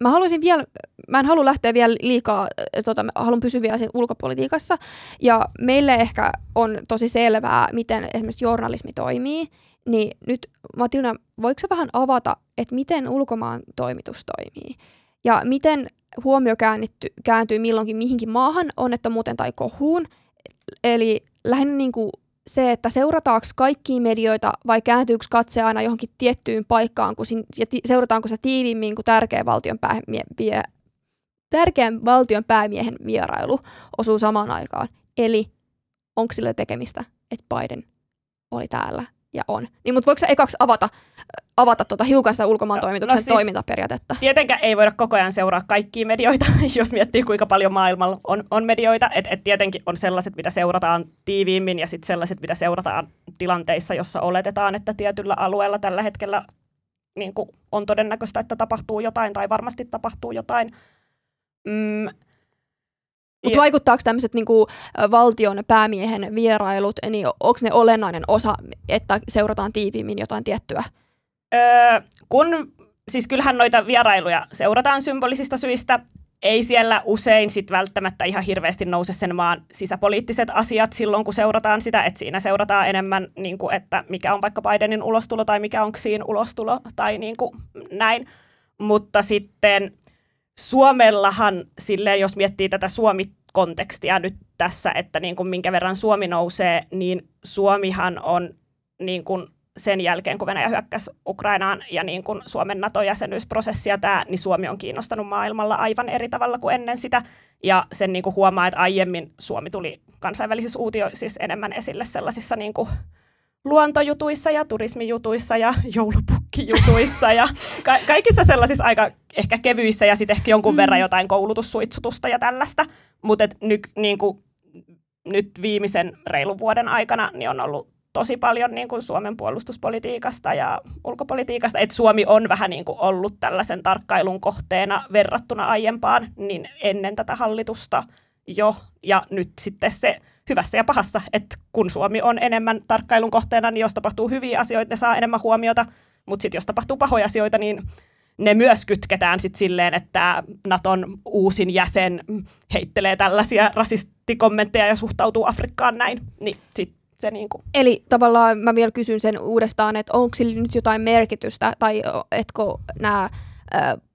mä haluaisin vielä, mä en halua lähteä vielä liikaa, tota, mä haluan pysyä vielä siinä ulkopolitiikassa, ja meille ehkä on tosi selvää, miten esimerkiksi journalismi toimii, niin nyt Matilda, voiko sä vähän avata, että miten ulkomaan toimitus toimii? Ja miten huomio kääntyy milloinkin mihinkin maahan, onnettomuuteen tai kohuun. Eli lähinnä niin kuin se, että seurataanko kaikkia medioita vai kääntyykö katse aina johonkin tiettyyn paikkaan, kun sin, ja ti, seurataanko se tiiviimmin kuin tärkeä valtion, päämie, vie, tärkeän valtion päämiehen vierailu osuu samaan aikaan. Eli onko sillä tekemistä, että Biden oli täällä ja on. Niin, mutta voiko sä ekaksi avata, avata tuota hiukan sitä ulkomaan toimituksen no, siis toimintaperiaatetta? Tietenkään ei voida koko ajan seuraa kaikkia medioita, jos miettii kuinka paljon maailmalla on, on medioita. Et, et tietenkin on sellaiset, mitä seurataan tiiviimmin ja sitten sellaiset, mitä seurataan tilanteissa, jossa oletetaan, että tietyllä alueella tällä hetkellä niin on todennäköistä, että tapahtuu jotain tai varmasti tapahtuu jotain. Mm, mutta vaikuttaako tämmöiset niinku, valtion päämiehen vierailut, niin onko ne olennainen osa, että seurataan tiiviimmin jotain tiettyä? Öö, kun, siis kyllähän noita vierailuja seurataan symbolisista syistä, ei siellä usein sit välttämättä ihan hirveästi nouse sen maan sisäpoliittiset asiat silloin, kun seurataan sitä, että siinä seurataan enemmän, niin kuin, että mikä on vaikka Bidenin ulostulo tai mikä on Xiin ulostulo tai niin kuin näin. Mutta sitten Suomellahan, sille jos miettii tätä Suomi-kontekstia nyt tässä, että niin kuin minkä verran Suomi nousee, niin Suomihan on niin kuin sen jälkeen, kun Venäjä hyökkäsi Ukrainaan ja niin kuin Suomen NATO-jäsenyysprosessia tämä, niin Suomi on kiinnostanut maailmalla aivan eri tavalla kuin ennen sitä. Ja sen niin kuin huomaa, että aiemmin Suomi tuli kansainvälisissä uutioissa siis enemmän esille sellaisissa niin kuin luontojutuissa ja turismijutuissa ja joulupukkijutuissa ja ka- kaikissa sellaisissa aika ehkä kevyissä ja sitten ehkä jonkun mm. verran jotain koulutussuitsutusta ja tällaista. Mutta nyt, niin kuin, nyt viimeisen reilun vuoden aikana niin on ollut tosi paljon niin kuin Suomen puolustuspolitiikasta ja ulkopolitiikasta, että Suomi on vähän niin kuin ollut tällaisen tarkkailun kohteena verrattuna aiempaan, niin ennen tätä hallitusta jo, ja nyt sitten se hyvässä ja pahassa, että kun Suomi on enemmän tarkkailun kohteena, niin jos tapahtuu hyviä asioita, ne saa enemmän huomiota, mutta sitten jos tapahtuu pahoja asioita, niin ne myös kytketään sit silleen, että Naton uusin jäsen heittelee tällaisia rasistikommentteja ja suhtautuu Afrikkaan näin, niin sit se niin kuin. Eli tavallaan mä vielä kysyn sen uudestaan, että onko sillä nyt jotain merkitystä, tai etkö nämä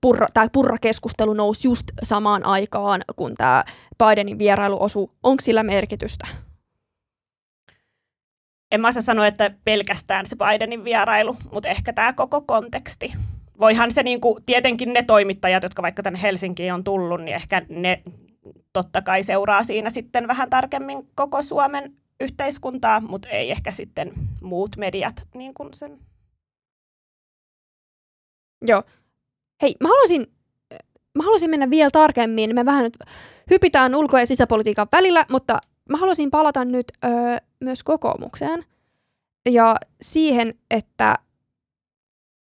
purra, tämä purrakeskustelu nousi just samaan aikaan, kun tämä Bidenin vierailu osui. Onko sillä merkitystä? En mä saa sanoa, että pelkästään se Bidenin vierailu, mutta ehkä tämä koko konteksti. Voihan se niinku, tietenkin ne toimittajat, jotka vaikka tänne Helsinkiin on tullut, niin ehkä ne totta kai seuraa siinä sitten vähän tarkemmin koko Suomen yhteiskuntaa, mutta ei ehkä sitten muut mediat niin kuin sen Joo. Hei, mä haluaisin, mä haluaisin mennä vielä tarkemmin. Me vähän nyt hypitään ulko- ja sisäpolitiikan välillä, mutta mä haluaisin palata nyt öö, myös kokoomukseen ja siihen, että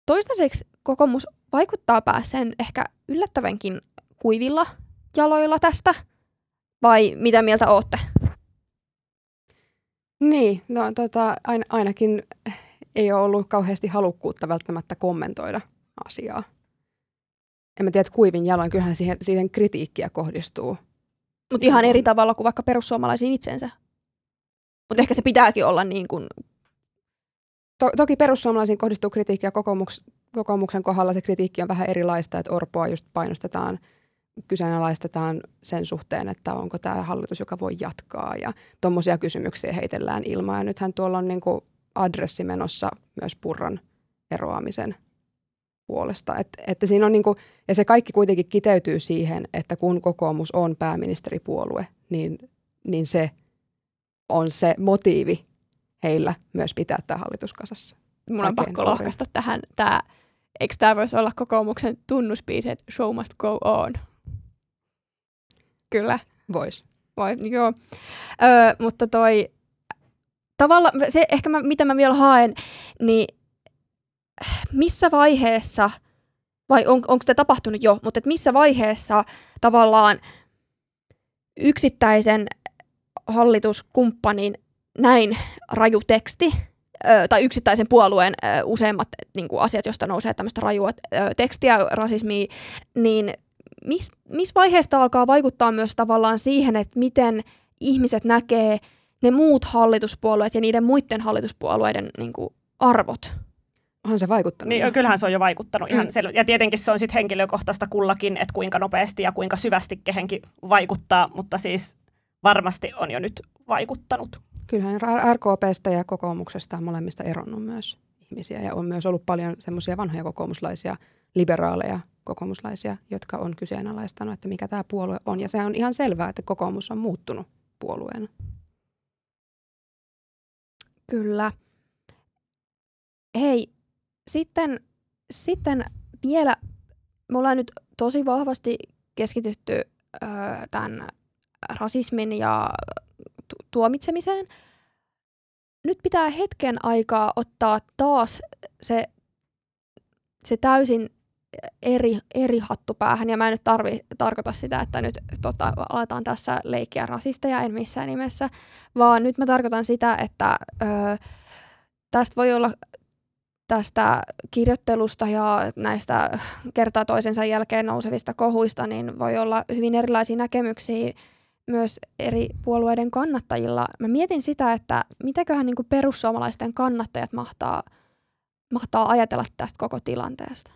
toistaiseksi kokoomus vaikuttaa päässeen ehkä yllättävänkin kuivilla jaloilla tästä. Vai mitä mieltä ootte? Niin, no tota, ain, ainakin ei ole ollut kauheasti halukkuutta välttämättä kommentoida asiaa. En mä tiedä, kuivin jaloin, kyllähän siihen, siihen kritiikkiä kohdistuu. Mutta ihan eri tavalla kuin vaikka perussuomalaisiin itsensä. Mutta ehkä se pitääkin olla niin kuin... To, toki perussuomalaisiin kohdistuu kritiikkiä kokoomuks, kokoomuksen kohdalla se kritiikki on vähän erilaista, että Orpoa just painostetaan, kyseenalaistetaan sen suhteen, että onko tämä hallitus, joka voi jatkaa ja tuommoisia kysymyksiä heitellään ilmaan. Ja nythän tuolla on niin kuin adressi menossa myös Purran eroamisen puolesta. Et, että siinä on niin kuin, ja se kaikki kuitenkin kiteytyy siihen, että kun kokoomus on pääministeripuolue, niin, niin se on se motiivi heillä myös pitää tämä hallitus kasassa. Mun on pakko lohkaista tähän tämä, eikö tämä voisi olla kokoomuksen tunnuspiisi, että show must go on? Kyllä. Vois. Voi, joo. Öö, mutta toi, tavalla, se ehkä mä, mitä mä vielä haen, niin missä vaiheessa, vai on, onko tämä tapahtunut jo, mutta et missä vaiheessa tavallaan yksittäisen hallituskumppanin näin raju teksti, ö, tai yksittäisen puolueen ö, useimmat niin kuin asiat, joista nousee tämmöistä rajua ö, tekstiä, rasismia, niin missä mis vaiheesta alkaa vaikuttaa myös tavallaan siihen, että miten ihmiset näkee ne muut hallituspuolueet ja niiden muiden hallituspuolueiden niin kuin, arvot? Onhan se vaikuttanut. Niin, kyllähän se on jo vaikuttanut ihan mm. sel- Ja tietenkin se on sitten henkilökohtaista kullakin, että kuinka nopeasti ja kuinka syvästi kehenkin vaikuttaa, mutta siis varmasti on jo nyt vaikuttanut. Kyllähän RKPstä ja kokoomuksesta on molemmista eronnut myös ihmisiä ja on myös ollut paljon semmoisia vanhoja kokoomuslaisia, liberaaleja kokoomuslaisia, jotka on kyseenalaistanut, että mikä tämä puolue on. Ja se on ihan selvää, että kokoomus on muuttunut puolueena. Kyllä. Hei, sitten, sitten vielä, me ollaan nyt tosi vahvasti keskitytty ö, tämän rasismin ja tuomitsemiseen. Nyt pitää hetken aikaa ottaa taas se, se täysin eri, eri hattu päähän, ja mä en nyt tarvi, tarkoita sitä, että nyt tota, aletaan tässä leikkiä rasisteja, en missään nimessä, vaan nyt mä tarkoitan sitä, että ö, tästä voi olla tästä kirjoittelusta ja näistä kertaa toisensa jälkeen nousevista kohuista, niin voi olla hyvin erilaisia näkemyksiä myös eri puolueiden kannattajilla. Mä mietin sitä, että mitäköhän niin perussuomalaisten kannattajat mahtaa, mahtaa ajatella tästä koko tilanteesta.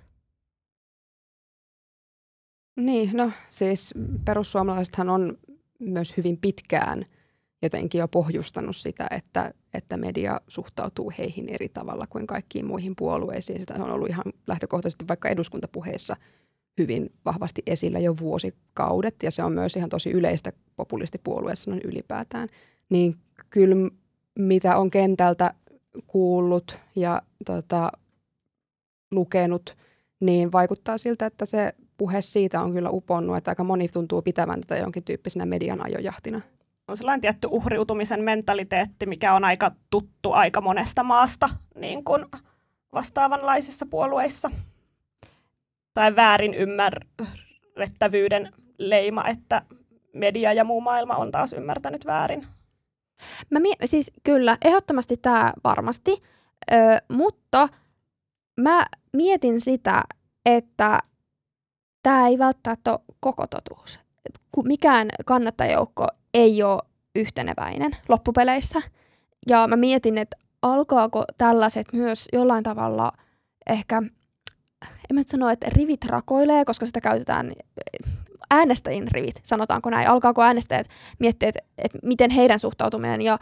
Niin, no siis perussuomalaisethan on myös hyvin pitkään jotenkin jo pohjustanut sitä, että, että media suhtautuu heihin eri tavalla kuin kaikkiin muihin puolueisiin. Sitä on ollut ihan lähtökohtaisesti vaikka eduskuntapuheissa hyvin vahvasti esillä jo vuosikaudet, ja se on myös ihan tosi yleistä populistipuolueessa noin ylipäätään. Niin kyllä mitä on kentältä kuullut ja tota, lukenut, niin vaikuttaa siltä, että se puhe siitä on kyllä uponnut, että aika moni tuntuu pitävän tätä jonkin tyyppisenä median ajojahtina. On sellainen tietty uhriutumisen mentaliteetti, mikä on aika tuttu aika monesta maasta niin kuin vastaavanlaisissa puolueissa. Tai väärin ymmärrettävyyden leima, että media ja muu maailma on taas ymmärtänyt väärin. Mä mie- siis kyllä, ehdottomasti tämä varmasti, ö, mutta mä mietin sitä, että tämä ei välttämättä ole koko totuus. Mikään kannattajoukko ei ole yhteneväinen loppupeleissä. Ja mä mietin, että alkaako tällaiset myös jollain tavalla ehkä, en mä sano, että rivit rakoilee, koska sitä käytetään äänestäjien rivit, sanotaanko näin. Alkaako äänestäjät miettiä, että, että miten heidän suhtautuminen. Ja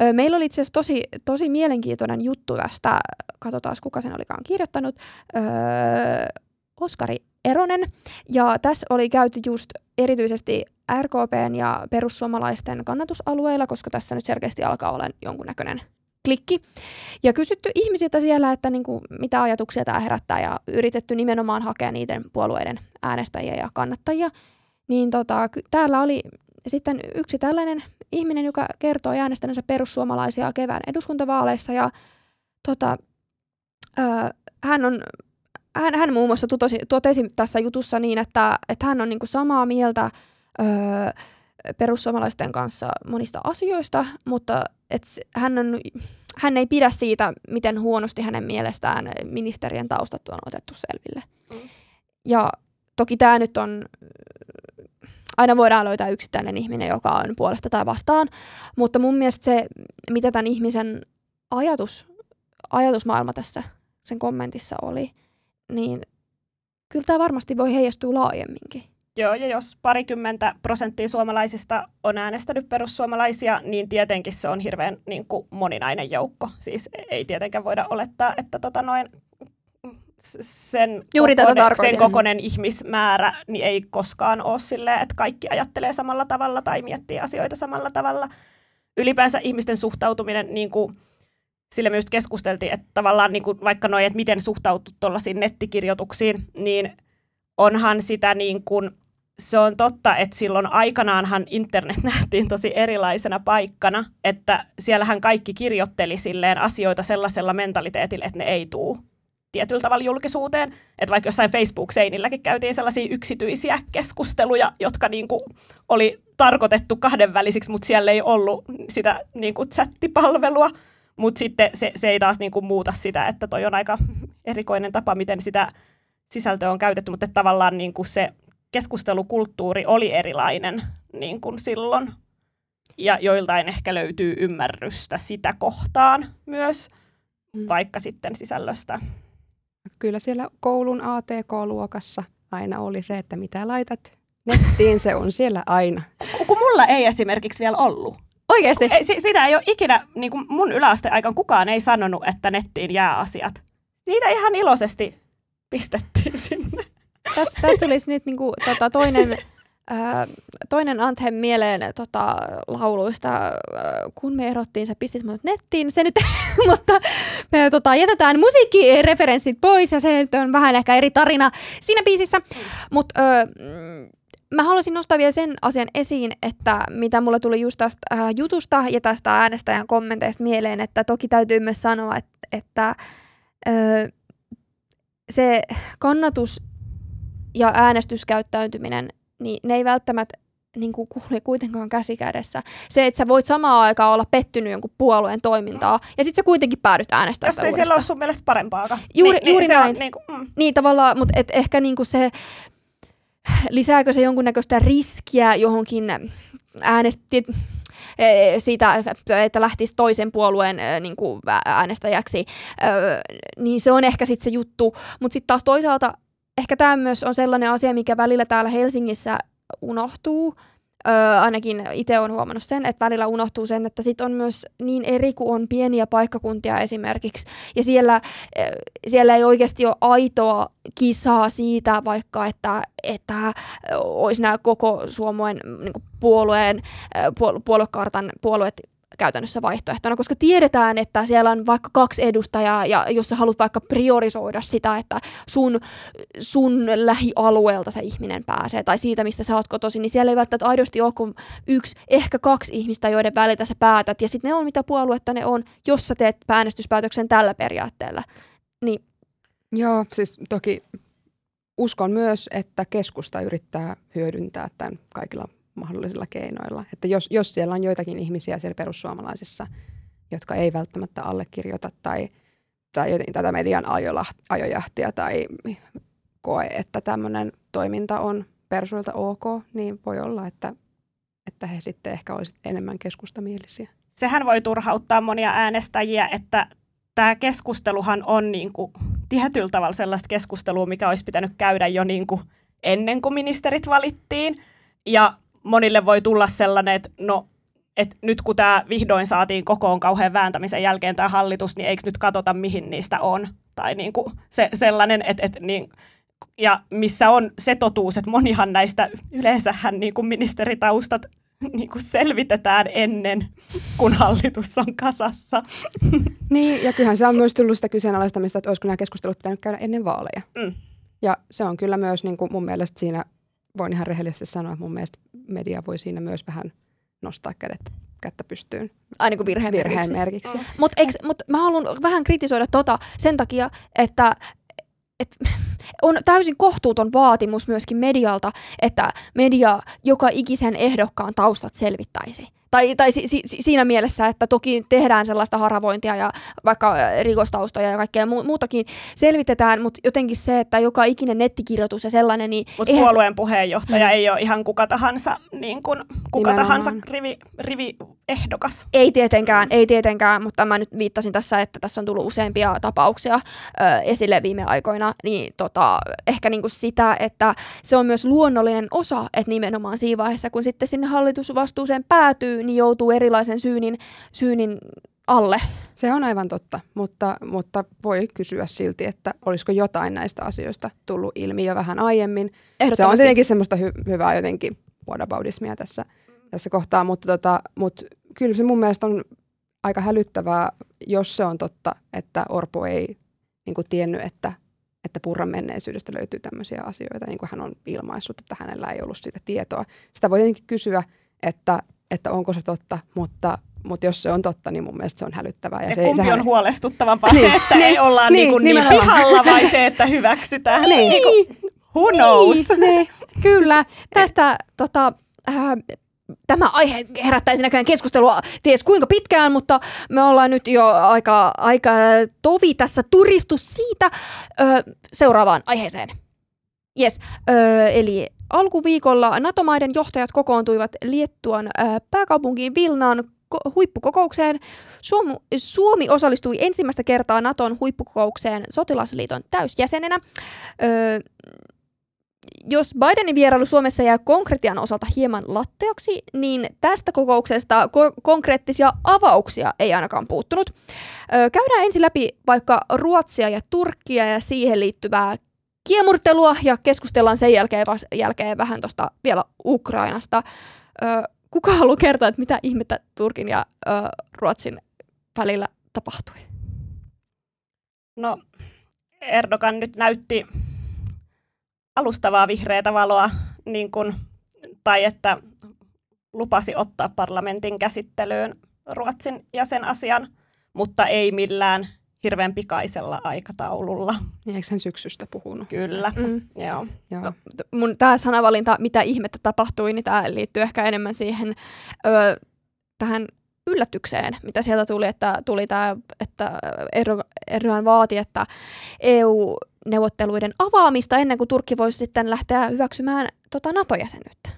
ö, meillä oli itse asiassa tosi, tosi mielenkiintoinen juttu tästä, katsotaan kuka sen olikaan kirjoittanut, ö, Oskari Eronen. Ja tässä oli käyty just erityisesti RKPn ja perussuomalaisten kannatusalueilla, koska tässä nyt selkeästi alkaa olla jonkunnäköinen klikki. Ja kysytty ihmisiltä siellä, että niin kuin, mitä ajatuksia tämä herättää ja yritetty nimenomaan hakea niiden puolueiden äänestäjiä ja kannattajia. Niin tota, täällä oli sitten yksi tällainen ihminen, joka kertoo äänestäneensä perussuomalaisia kevään eduskuntavaaleissa ja tota, ö, hän on hän, hän muun muassa tutosi, totesi tässä jutussa niin, että, että hän on niin samaa mieltä ö, perussuomalaisten kanssa monista asioista, mutta et hän, on, hän ei pidä siitä, miten huonosti hänen mielestään ministerien taustat on otettu selville. Mm. Ja toki tämä nyt on, aina voidaan löytää yksittäinen ihminen, joka on puolesta tai vastaan, mutta mun mielestä se, mitä tämän ihmisen ajatus, ajatusmaailma tässä sen kommentissa oli, niin kyllä tämä varmasti voi heijastua laajemminkin. Joo, ja jos parikymmentä prosenttia suomalaisista on äänestänyt perussuomalaisia, niin tietenkin se on hirveän niin kuin, moninainen joukko. Siis ei tietenkään voida olettaa, että tota noin, sen, Juuri kokoinen, sen kokoinen ihmismäärä niin ei koskaan ole silleen, että kaikki ajattelee samalla tavalla tai miettii asioita samalla tavalla. Ylipäänsä ihmisten suhtautuminen, niin kuin, sille myös keskusteltiin, että tavallaan niin kuin, vaikka noin, että miten suhtautuu tuollaisiin nettikirjoituksiin, niin onhan sitä niin kuin, se on totta, että silloin aikanaanhan internet nähtiin tosi erilaisena paikkana, että siellähän kaikki kirjoitteli silleen asioita sellaisella mentaliteetillä, että ne ei tuu tietyllä tavalla julkisuuteen. Että vaikka jossain Facebook-seinilläkin käytiin sellaisia yksityisiä keskusteluja, jotka niin kuin oli tarkoitettu kahdenvälisiksi, mutta siellä ei ollut sitä niin kuin chattipalvelua. Mutta sitten se, se ei taas niin kuin muuta sitä, että toi on aika erikoinen tapa, miten sitä sisältöä on käytetty, mutta tavallaan niin kuin se keskustelukulttuuri oli erilainen niin kuin silloin. Ja joiltain ehkä löytyy ymmärrystä sitä kohtaan myös, mm. vaikka sitten sisällöstä. Kyllä siellä koulun ATK-luokassa aina oli se, että mitä laitat nettiin, se on siellä aina. Kun mulla ei esimerkiksi vielä ollut. Oikeasti? Ei, sitä ei ole ikinä, niin kuin mun yläasteaikaan kukaan ei sanonut, että nettiin jää asiat. Siitä ihan iloisesti pistettiin sinne. Tästä täs tulisi nyt niinku, tota, toinen, ää, toinen Anthem mieleen tota, lauluista, ää, kun me erottiin, sä pistit mut nettiin, se nyt, mutta me tota, jätetään musiikkireferenssit pois ja se nyt on vähän ehkä eri tarina siinä biisissä, mutta mä haluaisin nostaa vielä sen asian esiin, että mitä mulle tuli just tästä ää, jutusta ja tästä äänestäjän kommenteista mieleen, että toki täytyy myös sanoa, että, että se kannatus ja äänestyskäyttäytyminen, niin ne ei välttämättä niin kuin kuule kuitenkaan käsi kädessä. Se, että sä voit samaan aikaan olla pettynyt jonkun puolueen toimintaa, ja sitten sä kuitenkin päädyt äänestämään Jos ei siellä ole sun mielestä parempaakaan. Juuri, niin, juuri niin, näin. On, niin, kuin, mm. niin tavallaan, mutta et ehkä niin kuin se, lisääkö se jonkunnäköistä riskiä johonkin äänesti, e, siitä, että lähtisi toisen puolueen e, niin kuin äänestäjäksi, niin se on ehkä sitten se juttu. Mutta sitten taas toisaalta ehkä tämä myös on sellainen asia, mikä välillä täällä Helsingissä unohtuu. Öö, ainakin itse olen huomannut sen, että välillä unohtuu sen, että sit on myös niin eri kuin on pieniä paikkakuntia esimerkiksi. Ja siellä, siellä ei oikeasti ole aitoa kisaa siitä vaikka, että, että olisi nämä koko Suomen niin puolueen, puoluekartan puolueet käytännössä vaihtoehtona, koska tiedetään, että siellä on vaikka kaksi edustajaa, ja jos sä haluat vaikka priorisoida sitä, että sun, sun lähialueelta se ihminen pääsee, tai siitä, mistä sä oot kotosi, niin siellä ei välttämättä aidosti ole kuin yksi, ehkä kaksi ihmistä, joiden välillä sä päätät, ja sitten ne on mitä puoluetta ne on, jos sä teet äänestyspäätöksen tällä periaatteella. Niin. Joo, siis toki uskon myös, että keskusta yrittää hyödyntää tämän kaikilla mahdollisilla keinoilla. Että jos, jos siellä on joitakin ihmisiä siellä perussuomalaisissa, jotka ei välttämättä allekirjoita tai, tai jotenkin tätä median ajojahtia tai koe, että tämmöinen toiminta on persuilta ok, niin voi olla, että, että he sitten ehkä olisivat enemmän keskustamielisiä. Sehän voi turhauttaa monia äänestäjiä, että tämä keskusteluhan on niin kuin tietyllä tavalla sellaista keskustelua, mikä olisi pitänyt käydä jo niin kuin ennen kuin ministerit valittiin. Ja monille voi tulla sellainen, että no, että nyt kun tämä vihdoin saatiin kokoon kauhean vääntämisen jälkeen tämä hallitus, niin eikö nyt katsota, mihin niistä on? Tai niin kuin se, sellainen, että, että niin, ja missä on se totuus, että monihan näistä yleensähän niin kuin ministeritaustat niin kuin selvitetään ennen, kun hallitus on kasassa. Niin, ja kyllähän se on myös tullut sitä kyseenalaistamista, että olisiko nämä keskustelut pitänyt käydä ennen vaaleja. Mm. Ja se on kyllä myös niin kuin mun mielestä siinä, voin ihan rehellisesti sanoa, että mun mielestä media voi siinä myös vähän nostaa kädet, kättä pystyyn Aina kuin virheen, virheen merkiksi. Mutta mut mä haluan vähän kritisoida tota sen takia, että et, on täysin kohtuuton vaatimus myöskin medialta, että media joka ikisen ehdokkaan taustat selvittäisi. Tai, tai si, si, siinä mielessä, että toki tehdään sellaista haravointia ja vaikka rikostaustoja ja kaikkea muutakin selvitetään, mutta jotenkin se, että joka ikinen nettikirjoitus ja sellainen, niin... Mutta puolueen se... puheenjohtaja ei ole ihan kuka tahansa, niin kun, kuka Nimenomaan. tahansa rivi, rivi ehdokas. Ei tietenkään, ei tietenkään, mutta mä nyt viittasin tässä, että tässä on tullut useampia tapauksia ö, esille viime aikoina, niin tota, ehkä niinku sitä, että se on myös luonnollinen osa, että nimenomaan siinä vaiheessa, kun sitten sinne hallitusvastuuseen päätyy, niin joutuu erilaisen syynin, syynin alle. Se on aivan totta, mutta, mutta voi kysyä silti, että olisiko jotain näistä asioista tullut ilmi jo vähän aiemmin. Se on tietenkin semmoista hy- hyvää jotenkin whataboutismia tässä, tässä kohtaa, mutta, tota, mutta kyllä se mun mielestä on aika hälyttävää, jos se on totta, että Orpo ei niin kuin tiennyt, että, että Purran menneisyydestä löytyy tämmöisiä asioita, niin kuin hän on ilmaissut, että hänellä ei ollut siitä tietoa. Sitä voi tietenkin kysyä, että että onko se totta, mutta, mutta jos se on totta, niin mun mielestä se on hälyttävää. Ja, ja se, kumpi sehän... on huolestuttavaa, niin, se, että niin, ei olla niin, niin, niin pihalla vai se, että hyväksytään? Niin. niin kuin, who knows? Niin, niin, kyllä. Tästä tota, äh, tämä aihe herättäisi näköjään keskustelua ties kuinka pitkään, mutta me ollaan nyt jo aika, aika tovi tässä turistu siitä ö, seuraavaan aiheeseen. Yes, ö, eli alkuviikolla NATO-maiden johtajat kokoontuivat Liettuan ö, pääkaupunkiin Vilnaan huippukokoukseen. Suomi, Suomi osallistui ensimmäistä kertaa Naton huippukokoukseen sotilasliiton täysjäsenenä. Ö, jos Bidenin vierailu Suomessa jää konkretian osalta hieman latteoksi, niin tästä kokouksesta ko- konkreettisia avauksia ei ainakaan puuttunut. Ö, käydään ensin läpi vaikka Ruotsia ja Turkkia ja siihen liittyvää kiemurtelua ja keskustellaan sen jälkeen, jälkeen vähän tuosta vielä Ukrainasta. Ö, kuka haluaa kertoa, että mitä ihmettä Turkin ja ö, Ruotsin välillä tapahtui? No, Erdogan nyt näytti alustavaa vihreätä valoa, niin kun, tai että lupasi ottaa parlamentin käsittelyyn Ruotsin jäsenasian, mutta ei millään hirveän pikaisella aikataululla. Niin, eikö hän syksystä puhunut? Kyllä, mm. joo. joo. Mun tämä sanavalinta, mitä ihmettä tapahtui, niin tämä liittyy ehkä enemmän siihen ö, tähän yllätykseen, mitä sieltä tuli, että tuli tämä, että Erdogan vaati, että EU-neuvotteluiden avaamista ennen kuin Turkki voisi sitten lähteä hyväksymään tota NATO-jäsenyyttä.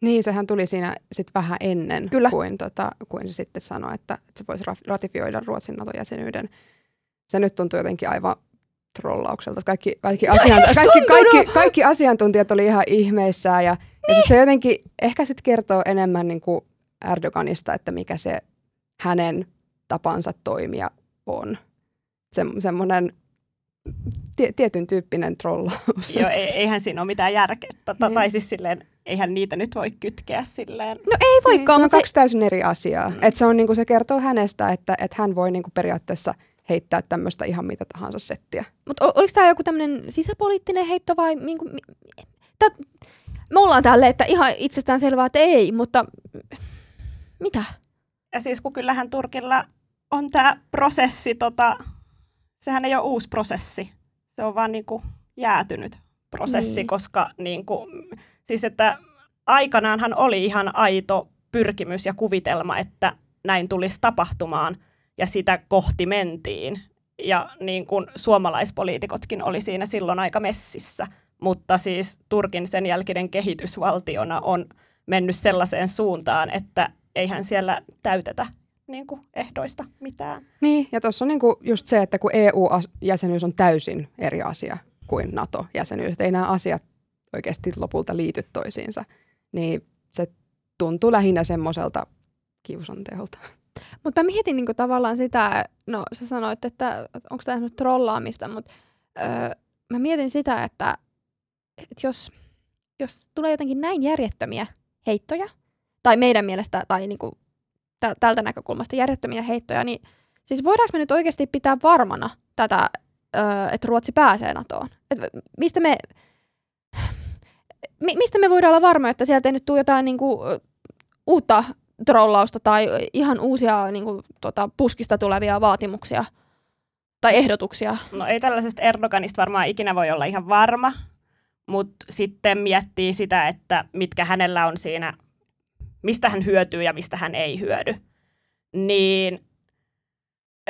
Niin, sehän tuli siinä sit vähän ennen Kyllä. Kuin, tota, kuin se sitten sanoi, että, että se voisi ratifioida Ruotsin NATO-jäsenyyden. Se nyt tuntuu jotenkin aivan trollaukselta. Kaikki, kaikki, asiant- kaikki, kaikki, kaikki asiantuntijat oli ihan ihmeissään ja, niin. ja sit se jotenkin ehkä sitten kertoo enemmän niin kuin Erdoganista, että mikä se hänen tapansa toimia on. Se, semmoinen tietyn tyyppinen trollaus. Joo, eihän siinä ole mitään järkeä. Tota, niin. Tai siis silleen, eihän niitä nyt voi kytkeä silleen. No ei voikaan. Niin, no, kaksi se... täysin eri asiaa. Mm. Et se, on, niinku, se kertoo hänestä, että et hän voi niinku, periaatteessa heittää tämmöistä ihan mitä tahansa settiä. Mutta oliko tämä joku tämmöinen sisäpoliittinen heitto vai... Niinku, tää, me ollaan tälle, että ihan itsestään selvää, että ei, mutta mitä? Ja siis kun kyllähän Turkilla on tämä prosessi, tota, sehän ei ole uusi prosessi. Se on vaan niinku jäätynyt prosessi, niin. koska niinku, siis että aikanaanhan oli ihan aito pyrkimys ja kuvitelma, että näin tulisi tapahtumaan ja sitä kohti mentiin. Ja niin kuin suomalaispoliitikotkin oli siinä silloin aika messissä, mutta siis Turkin sen jälkinen kehitysvaltiona on mennyt sellaiseen suuntaan, että eihän siellä täytetä niin kuin ehdoista mitään. Niin, ja tuossa on niin kuin just se, että kun EU-jäsenyys on täysin eri asia kuin NATO-jäsenyys, että ei nämä asiat oikeasti lopulta liity toisiinsa, niin se tuntuu lähinnä semmoiselta kiusanteolta. Mutta mä mietin niinku tavallaan sitä, no sä sanoit, että onko tämä trollaamista, mutta öö, mä mietin sitä, että, että jos, jos tulee jotenkin näin järjettömiä heittoja, tai meidän mielestä, tai niin kuin tältä näkökulmasta järjettömiä heittoja, niin siis voidaanko me nyt oikeasti pitää varmana tätä, että Ruotsi pääsee NATOon? Et mistä me, mistä me voidaan olla varmoja, että sieltä ei nyt tule jotain niin kuin, uutta trollausta tai ihan uusia niin kuin, tota, puskista tulevia vaatimuksia tai ehdotuksia? No ei tällaisesta Erdoganista varmaan ikinä voi olla ihan varma, mutta sitten miettii sitä, että mitkä hänellä on siinä, mistä hän hyötyy ja mistä hän ei hyödy. Niin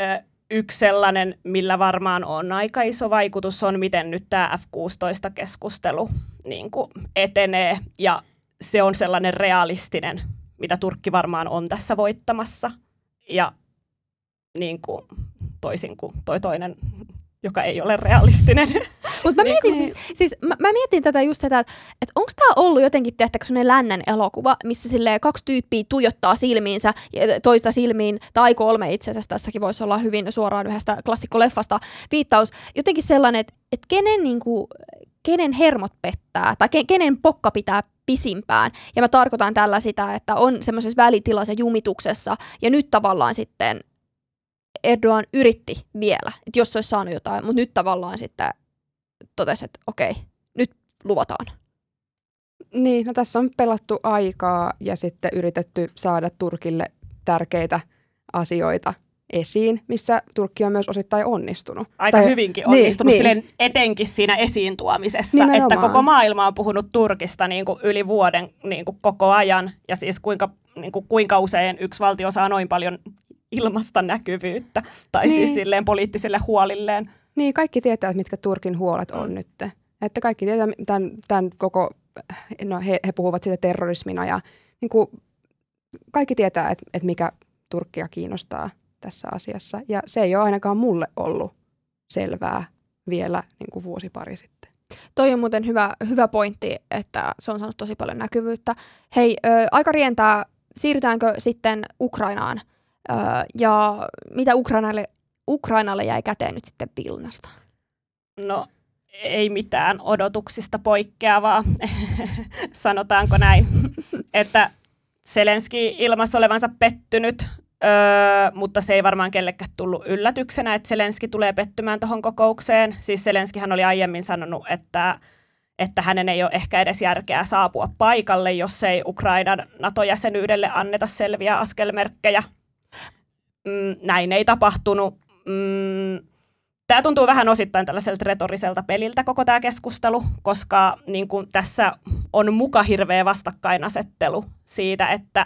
ö, yksi sellainen, millä varmaan on aika iso vaikutus, on miten nyt tämä F-16-keskustelu niin etenee. Ja se on sellainen realistinen, mitä Turkki varmaan on tässä voittamassa. Ja niin kuin, toisin kuin toi toinen joka ei ole realistinen. Mutta mä, niin mietin, siis, siis, mä, mä mietin tätä just sitä, että, että onko tämä ollut jotenkin tehtäkö sellainen lännen elokuva, missä sille kaksi tyyppiä tuijottaa silmiinsä, toista silmiin, tai kolme itse asiassa, tässäkin voisi olla hyvin suoraan yhdestä klassikkoleffasta viittaus. Jotenkin sellainen, että, että kenen, niin kuin, kenen hermot pettää, tai kenen pokka pitää pisimpään. Ja mä tarkoitan tällä sitä, että on semmoisessa välitilassa jumituksessa, ja nyt tavallaan sitten Erdogan yritti vielä, että jos se olisi saanut jotain, mutta nyt tavallaan sitten totesi, että okei, nyt luvataan. Niin, no tässä on pelattu aikaa ja sitten yritetty saada Turkille tärkeitä asioita esiin, missä Turkki on myös osittain onnistunut. Aika tai, hyvinkin niin, onnistunut, niin, niin. etenkin siinä esiin tuomisessa, Nimenomaan. että koko maailma on puhunut Turkista niin kuin yli vuoden niin kuin koko ajan, ja siis kuinka, niin kuin, kuinka usein yksi valtio saa noin paljon ilmasta näkyvyyttä tai siis niin. siis silleen poliittisille huolilleen. Niin, kaikki tietää, mitkä Turkin huolet on mm. nyt. Että kaikki tietää tämän, tämän koko, no he, he puhuvat siitä terrorismina ja niin kuin, kaikki tietää, että, että mikä Turkkia kiinnostaa tässä asiassa. Ja se ei ole ainakaan mulle ollut selvää vielä niin kuin vuosi pari sitten. Toi on muuten hyvä, hyvä pointti, että se on saanut tosi paljon näkyvyyttä. Hei, ö, aika rientää. Siirrytäänkö sitten Ukrainaan? Öö, ja mitä Ukrainalle, Ukrainalle jäi käteen nyt sitten Vilnasta? No ei mitään odotuksista poikkeavaa, sanotaanko näin. että Selenski ilmasi olevansa pettynyt, öö, mutta se ei varmaan kellekään tullut yllätyksenä, että Selenski tulee pettymään tuohon kokoukseen. Siis Selenskihän oli aiemmin sanonut, että että hänen ei ole ehkä edes järkeä saapua paikalle, jos ei Ukrainan NATO-jäsenyydelle anneta selviä askelmerkkejä mm, näin ei tapahtunut. Mm, tämä tuntuu vähän osittain tällaiselta retoriselta peliltä koko tämä keskustelu, koska niin kuin tässä on muka hirveä vastakkainasettelu siitä, että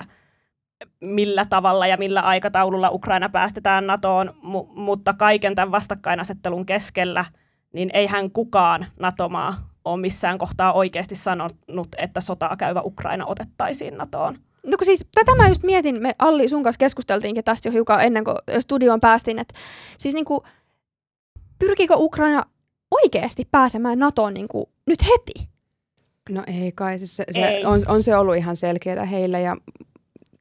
millä tavalla ja millä aikataululla Ukraina päästetään NATOon, mu- mutta kaiken tämän vastakkainasettelun keskellä, niin eihän kukaan NATO-maa ole missään kohtaa oikeasti sanonut, että sotaa käyvä Ukraina otettaisiin NATOon. No kun siis tätä mä just mietin, me Alli sun kanssa keskusteltiinkin tästä jo hiukan ennen kuin studioon päästiin, että siis niin kuin, pyrkikö Ukraina oikeasti pääsemään NATOon niin kuin, nyt heti? No ei kai, siis se, se ei. On, on se ollut ihan selkeää heille ja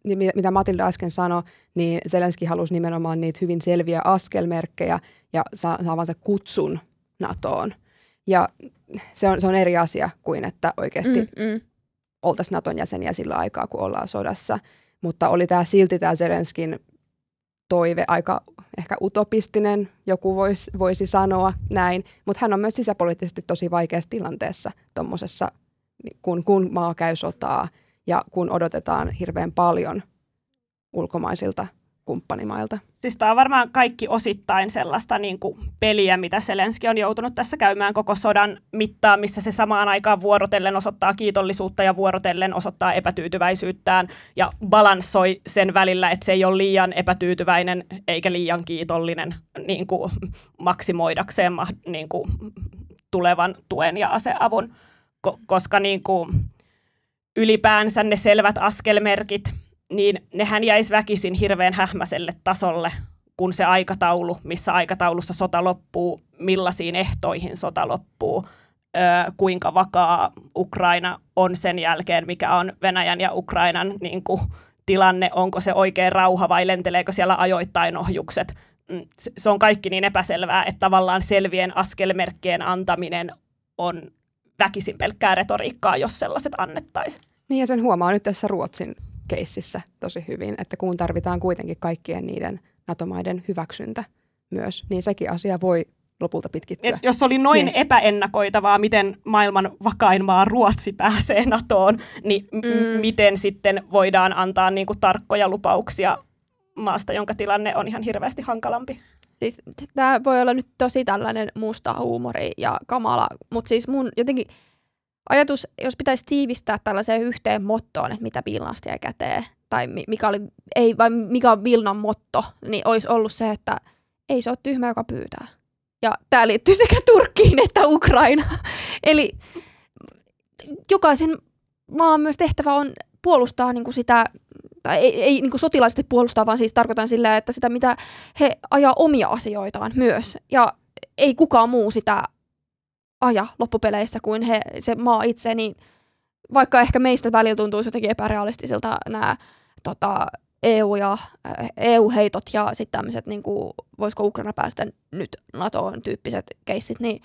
niin mitä Matilda äsken sanoi, niin Zelenski halusi nimenomaan niitä hyvin selviä askelmerkkejä ja saavansa kutsun NATOon. Ja se on, se on eri asia kuin, että oikeasti mm, mm oltaisiin Naton jäseniä sillä aikaa, kun ollaan sodassa. Mutta oli tämä silti tämä Zelenskin toive aika ehkä utopistinen, joku voisi, voisi sanoa näin, mutta hän on myös sisäpoliittisesti tosi vaikeassa tilanteessa tuommoisessa, kun, kun maa käy sotaa ja kun odotetaan hirveän paljon ulkomaisilta kumppanimailta. Siis tämä on varmaan kaikki osittain sellaista niin kuin peliä, mitä Selenski on joutunut tässä käymään koko sodan mittaan, missä se samaan aikaan vuorotellen osoittaa kiitollisuutta ja vuorotellen osoittaa epätyytyväisyyttään ja balanssoi sen välillä, että se ei ole liian epätyytyväinen eikä liian kiitollinen niin kuin maksimoidakseen niin kuin tulevan tuen ja aseavun, koska niin kuin ylipäänsä ne selvät askelmerkit – niin nehän jäisi väkisin hirveän hähmäselle tasolle, kun se aikataulu, missä aikataulussa sota loppuu, millaisiin ehtoihin sota loppuu, kuinka vakaa Ukraina on sen jälkeen, mikä on Venäjän ja Ukrainan niin kuin, tilanne, onko se oikein rauha vai lenteleekö siellä ajoittain ohjukset. Mm, se on kaikki niin epäselvää, että tavallaan selvien askelmerkkien antaminen on väkisin pelkkää retoriikkaa, jos sellaiset annettaisiin. Niin ja sen huomaa nyt tässä Ruotsin keississä tosi hyvin, että kun tarvitaan kuitenkin kaikkien niiden NATO-maiden hyväksyntä myös, niin sekin asia voi lopulta pitkittyä. Et jos oli noin Niin. epäennakoitavaa, miten maailman vakain maa Ruotsi pääsee NATOon, niin m- Mm. miten sitten voidaan antaa niinku tarkkoja lupauksia maasta, jonka tilanne on ihan hirveästi hankalampi? Siis, tämä voi olla nyt tosi tällainen musta huumori ja kamala, mutta siis mun jotenkin ajatus, jos pitäisi tiivistää tällaiseen yhteen mottoon, että mitä Vilnasta jäi käteen, tai mi- mikä, oli, ei, vai mikä on Vilnan motto, niin olisi ollut se, että ei se ole tyhmä, joka pyytää. Ja tämä liittyy sekä Turkkiin että Ukrainaan. Eli jokaisen maan myös tehtävä on puolustaa niin kuin sitä, tai ei, ei niin kuin sotilaisesti puolustaa, vaan siis tarkoitan sillä, että sitä mitä he ajaa omia asioitaan myös. Ja ei kukaan muu sitä aja loppupeleissä kuin he, se maa itse, niin vaikka ehkä meistä välillä tuntuisi jotenkin epärealistisilta nämä tota, EU- ja äh, EU-heitot ja sitten tämmöiset, niin kuin, voisiko Ukraina päästä nyt NATOon tyyppiset keissit, niin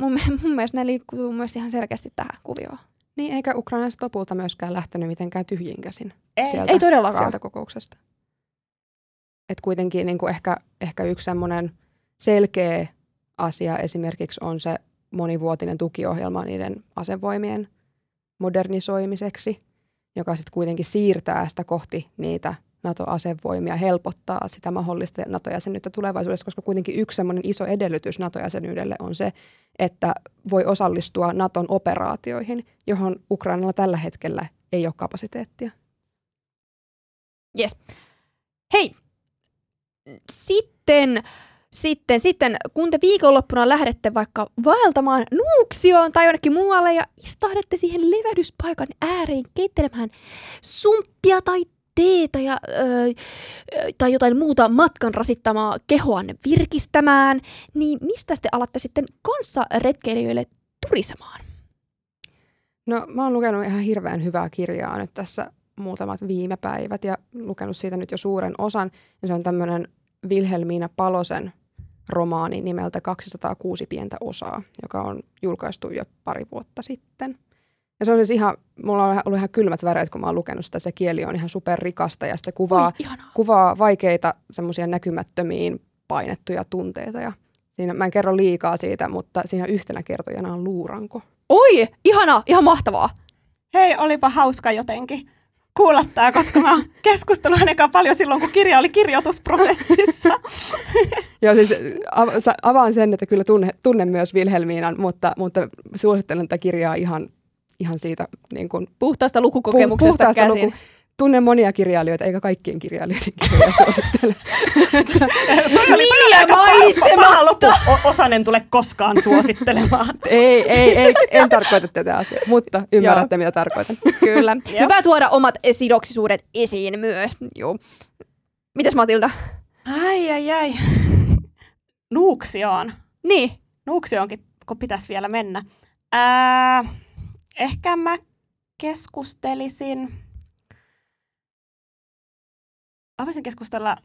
mun, mun mielestä ne liikkuu myös ihan selkeästi tähän kuvioon. Niin eikä Ukrainasta lopulta myöskään lähtenyt mitenkään tyhjin käsin Ei. sieltä, Ei todellakaan. sieltä kokouksesta. Et kuitenkin niin kuin ehkä, ehkä yksi semmoinen selkeä asia esimerkiksi on se monivuotinen tukiohjelma niiden asevoimien modernisoimiseksi, joka sitten kuitenkin siirtää sitä kohti niitä NATO-asevoimia, helpottaa sitä mahdollista NATO-jäsenyyttä tulevaisuudessa, koska kuitenkin yksi semmoinen iso edellytys NATO-jäsenyydelle on se, että voi osallistua Naton operaatioihin, johon Ukrainalla tällä hetkellä ei ole kapasiteettia. Yes. Hei, sitten, sitten, sitten, kun te viikonloppuna lähdette vaikka vaeltamaan Nuuksioon tai jonnekin muualle ja istahdette siihen levähdyspaikan ääreen keittelemään sumppia tai teetä ja, öö, tai jotain muuta matkan rasittamaa kehoanne virkistämään, niin mistä te alatte sitten kanssa retkeilijöille turisemaan? No mä oon lukenut ihan hirveän hyvää kirjaa nyt tässä muutamat viime päivät ja lukenut siitä nyt jo suuren osan. Ja se on tämmöinen Wilhelmiina Palosen romaani nimeltä 206 pientä osaa, joka on julkaistu jo pari vuotta sitten. Ja se on siis ihan, mulla on ollut ihan kylmät väreet, kun mä oon lukenut sitä. Se kieli on ihan superrikasta ja se kuvaa, Oi, kuvaa vaikeita semmoisia näkymättömiin painettuja tunteita. Ja siinä, mä en kerro liikaa siitä, mutta siinä yhtenä kertojana on luuranko. Oi, ihanaa, ihan mahtavaa. Hei, olipa hauska jotenkin kuulla tää, koska mä hänen kanssaan paljon silloin, kun kirja oli kirjoitusprosessissa. Joo, siis avaan sen, että kyllä tunne, tunnen myös Wilhelmiinan, mutta, mutta suosittelen tätä kirjaa ihan, ihan siitä niin kuin, Puhtaasta lukukokemuksesta puhtaasta käsin. luku- Tunnen monia kirjailijoita, eikä kaikkien kirjailijoiden kirjoja suosittele. Nimiä mainitsematta. Osanen tule koskaan suosittelemaan. ei, ei, ei, en tarkoita tätä asiaa, mutta ymmärrätte, mitä tarkoitan. Kyllä. Joo. Hyvä tuoda omat sidoksisuudet esiin myös. Joo. Mitäs Matilda? Ai, ai, ai. Nuuksioon. Niin. Nuuksioonkin, kun pitäisi vielä mennä. Ää, ehkä mä keskustelisin... Mä voisin keskustella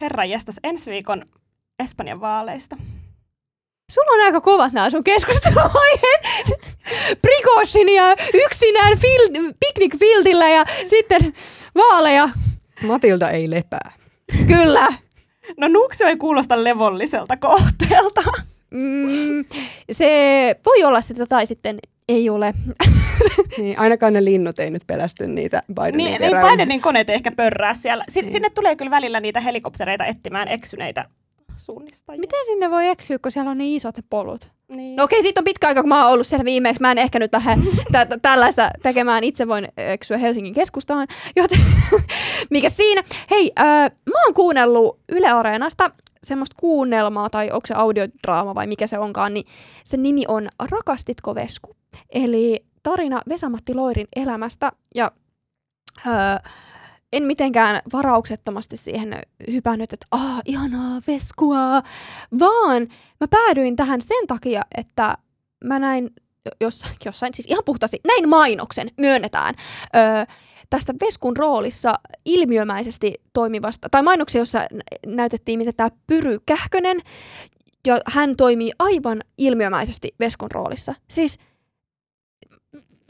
herra jestas ensi viikon Espanjan vaaleista. Sulla on aika kovat nämä sun keskusteluaiheet. Prigozhin ja yksinään fil- piknikfiltillä ja sitten vaaleja. Matilda ei lepää. Kyllä. No Nuuksio ei kuulosta levolliselta kohteelta. Mm, se voi olla sitä tai sitten ei ole. Niin, ainakaan ne linnut ei nyt pelästy niitä Bidenin Niin, niin. Bidenin koneet ei ehkä pörrää siellä. Si- Niin. Sinne tulee kyllä välillä niitä helikoptereita etsimään eksyneitä suunnistajia. Miten sinne voi eksyä, kun siellä on niin isot ne polut? Niin. No okei, siitä on pitkä aika, kun mä oon ollut siellä viimeksi. Mä en ehkä nyt lähde tä- tällaista tekemään. Itse voin eksyä Helsingin keskustaan. Joten mikä siinä? Hei, äh, mä oon kuunnellut Yle Areenasta semmoista kuunnelmaa, tai onko se audiodraama vai mikä se onkaan, niin sen nimi on Rakastitko Vesku? Eli tarina Vesamatti Loirin elämästä. Ja äh, en mitenkään varauksettomasti siihen hypännyt, että ah, ihanaa Veskua, vaan mä päädyin tähän sen takia, että mä näin jossain, jossain siis ihan puhtaasti, näin mainoksen, myönnetään, öö, tästä Veskun roolissa ilmiömäisesti toimivasta, tai mainoksia, jossa nä- näytettiin, miten tämä Pyry Kähkönen, ja hän toimii aivan ilmiömäisesti Veskun roolissa. Siis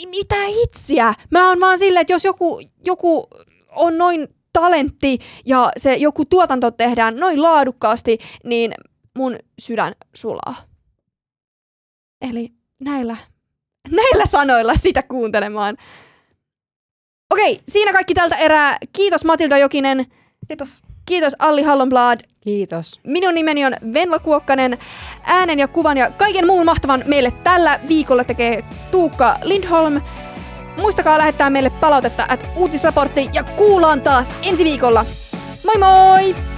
mitä hitsiä? Mä oon vaan silleen, että jos joku, joku on noin talentti ja se joku tuotanto tehdään noin laadukkaasti, niin mun sydän sulaa. Eli näillä, näillä sanoilla sitä kuuntelemaan. Okei, siinä kaikki tältä erää. Kiitos Matilda Jokinen. Kiitos. Kiitos Alli Hallonblad. Kiitos. Minun nimeni on Venla Kuokkanen. Äänen ja kuvan ja kaiken muun mahtavan meille tällä viikolla tekee Tuukka Lindholm. Muistakaa lähettää meille palautetta at uutisraportti ja kuullaan taas ensi viikolla. Moi moi!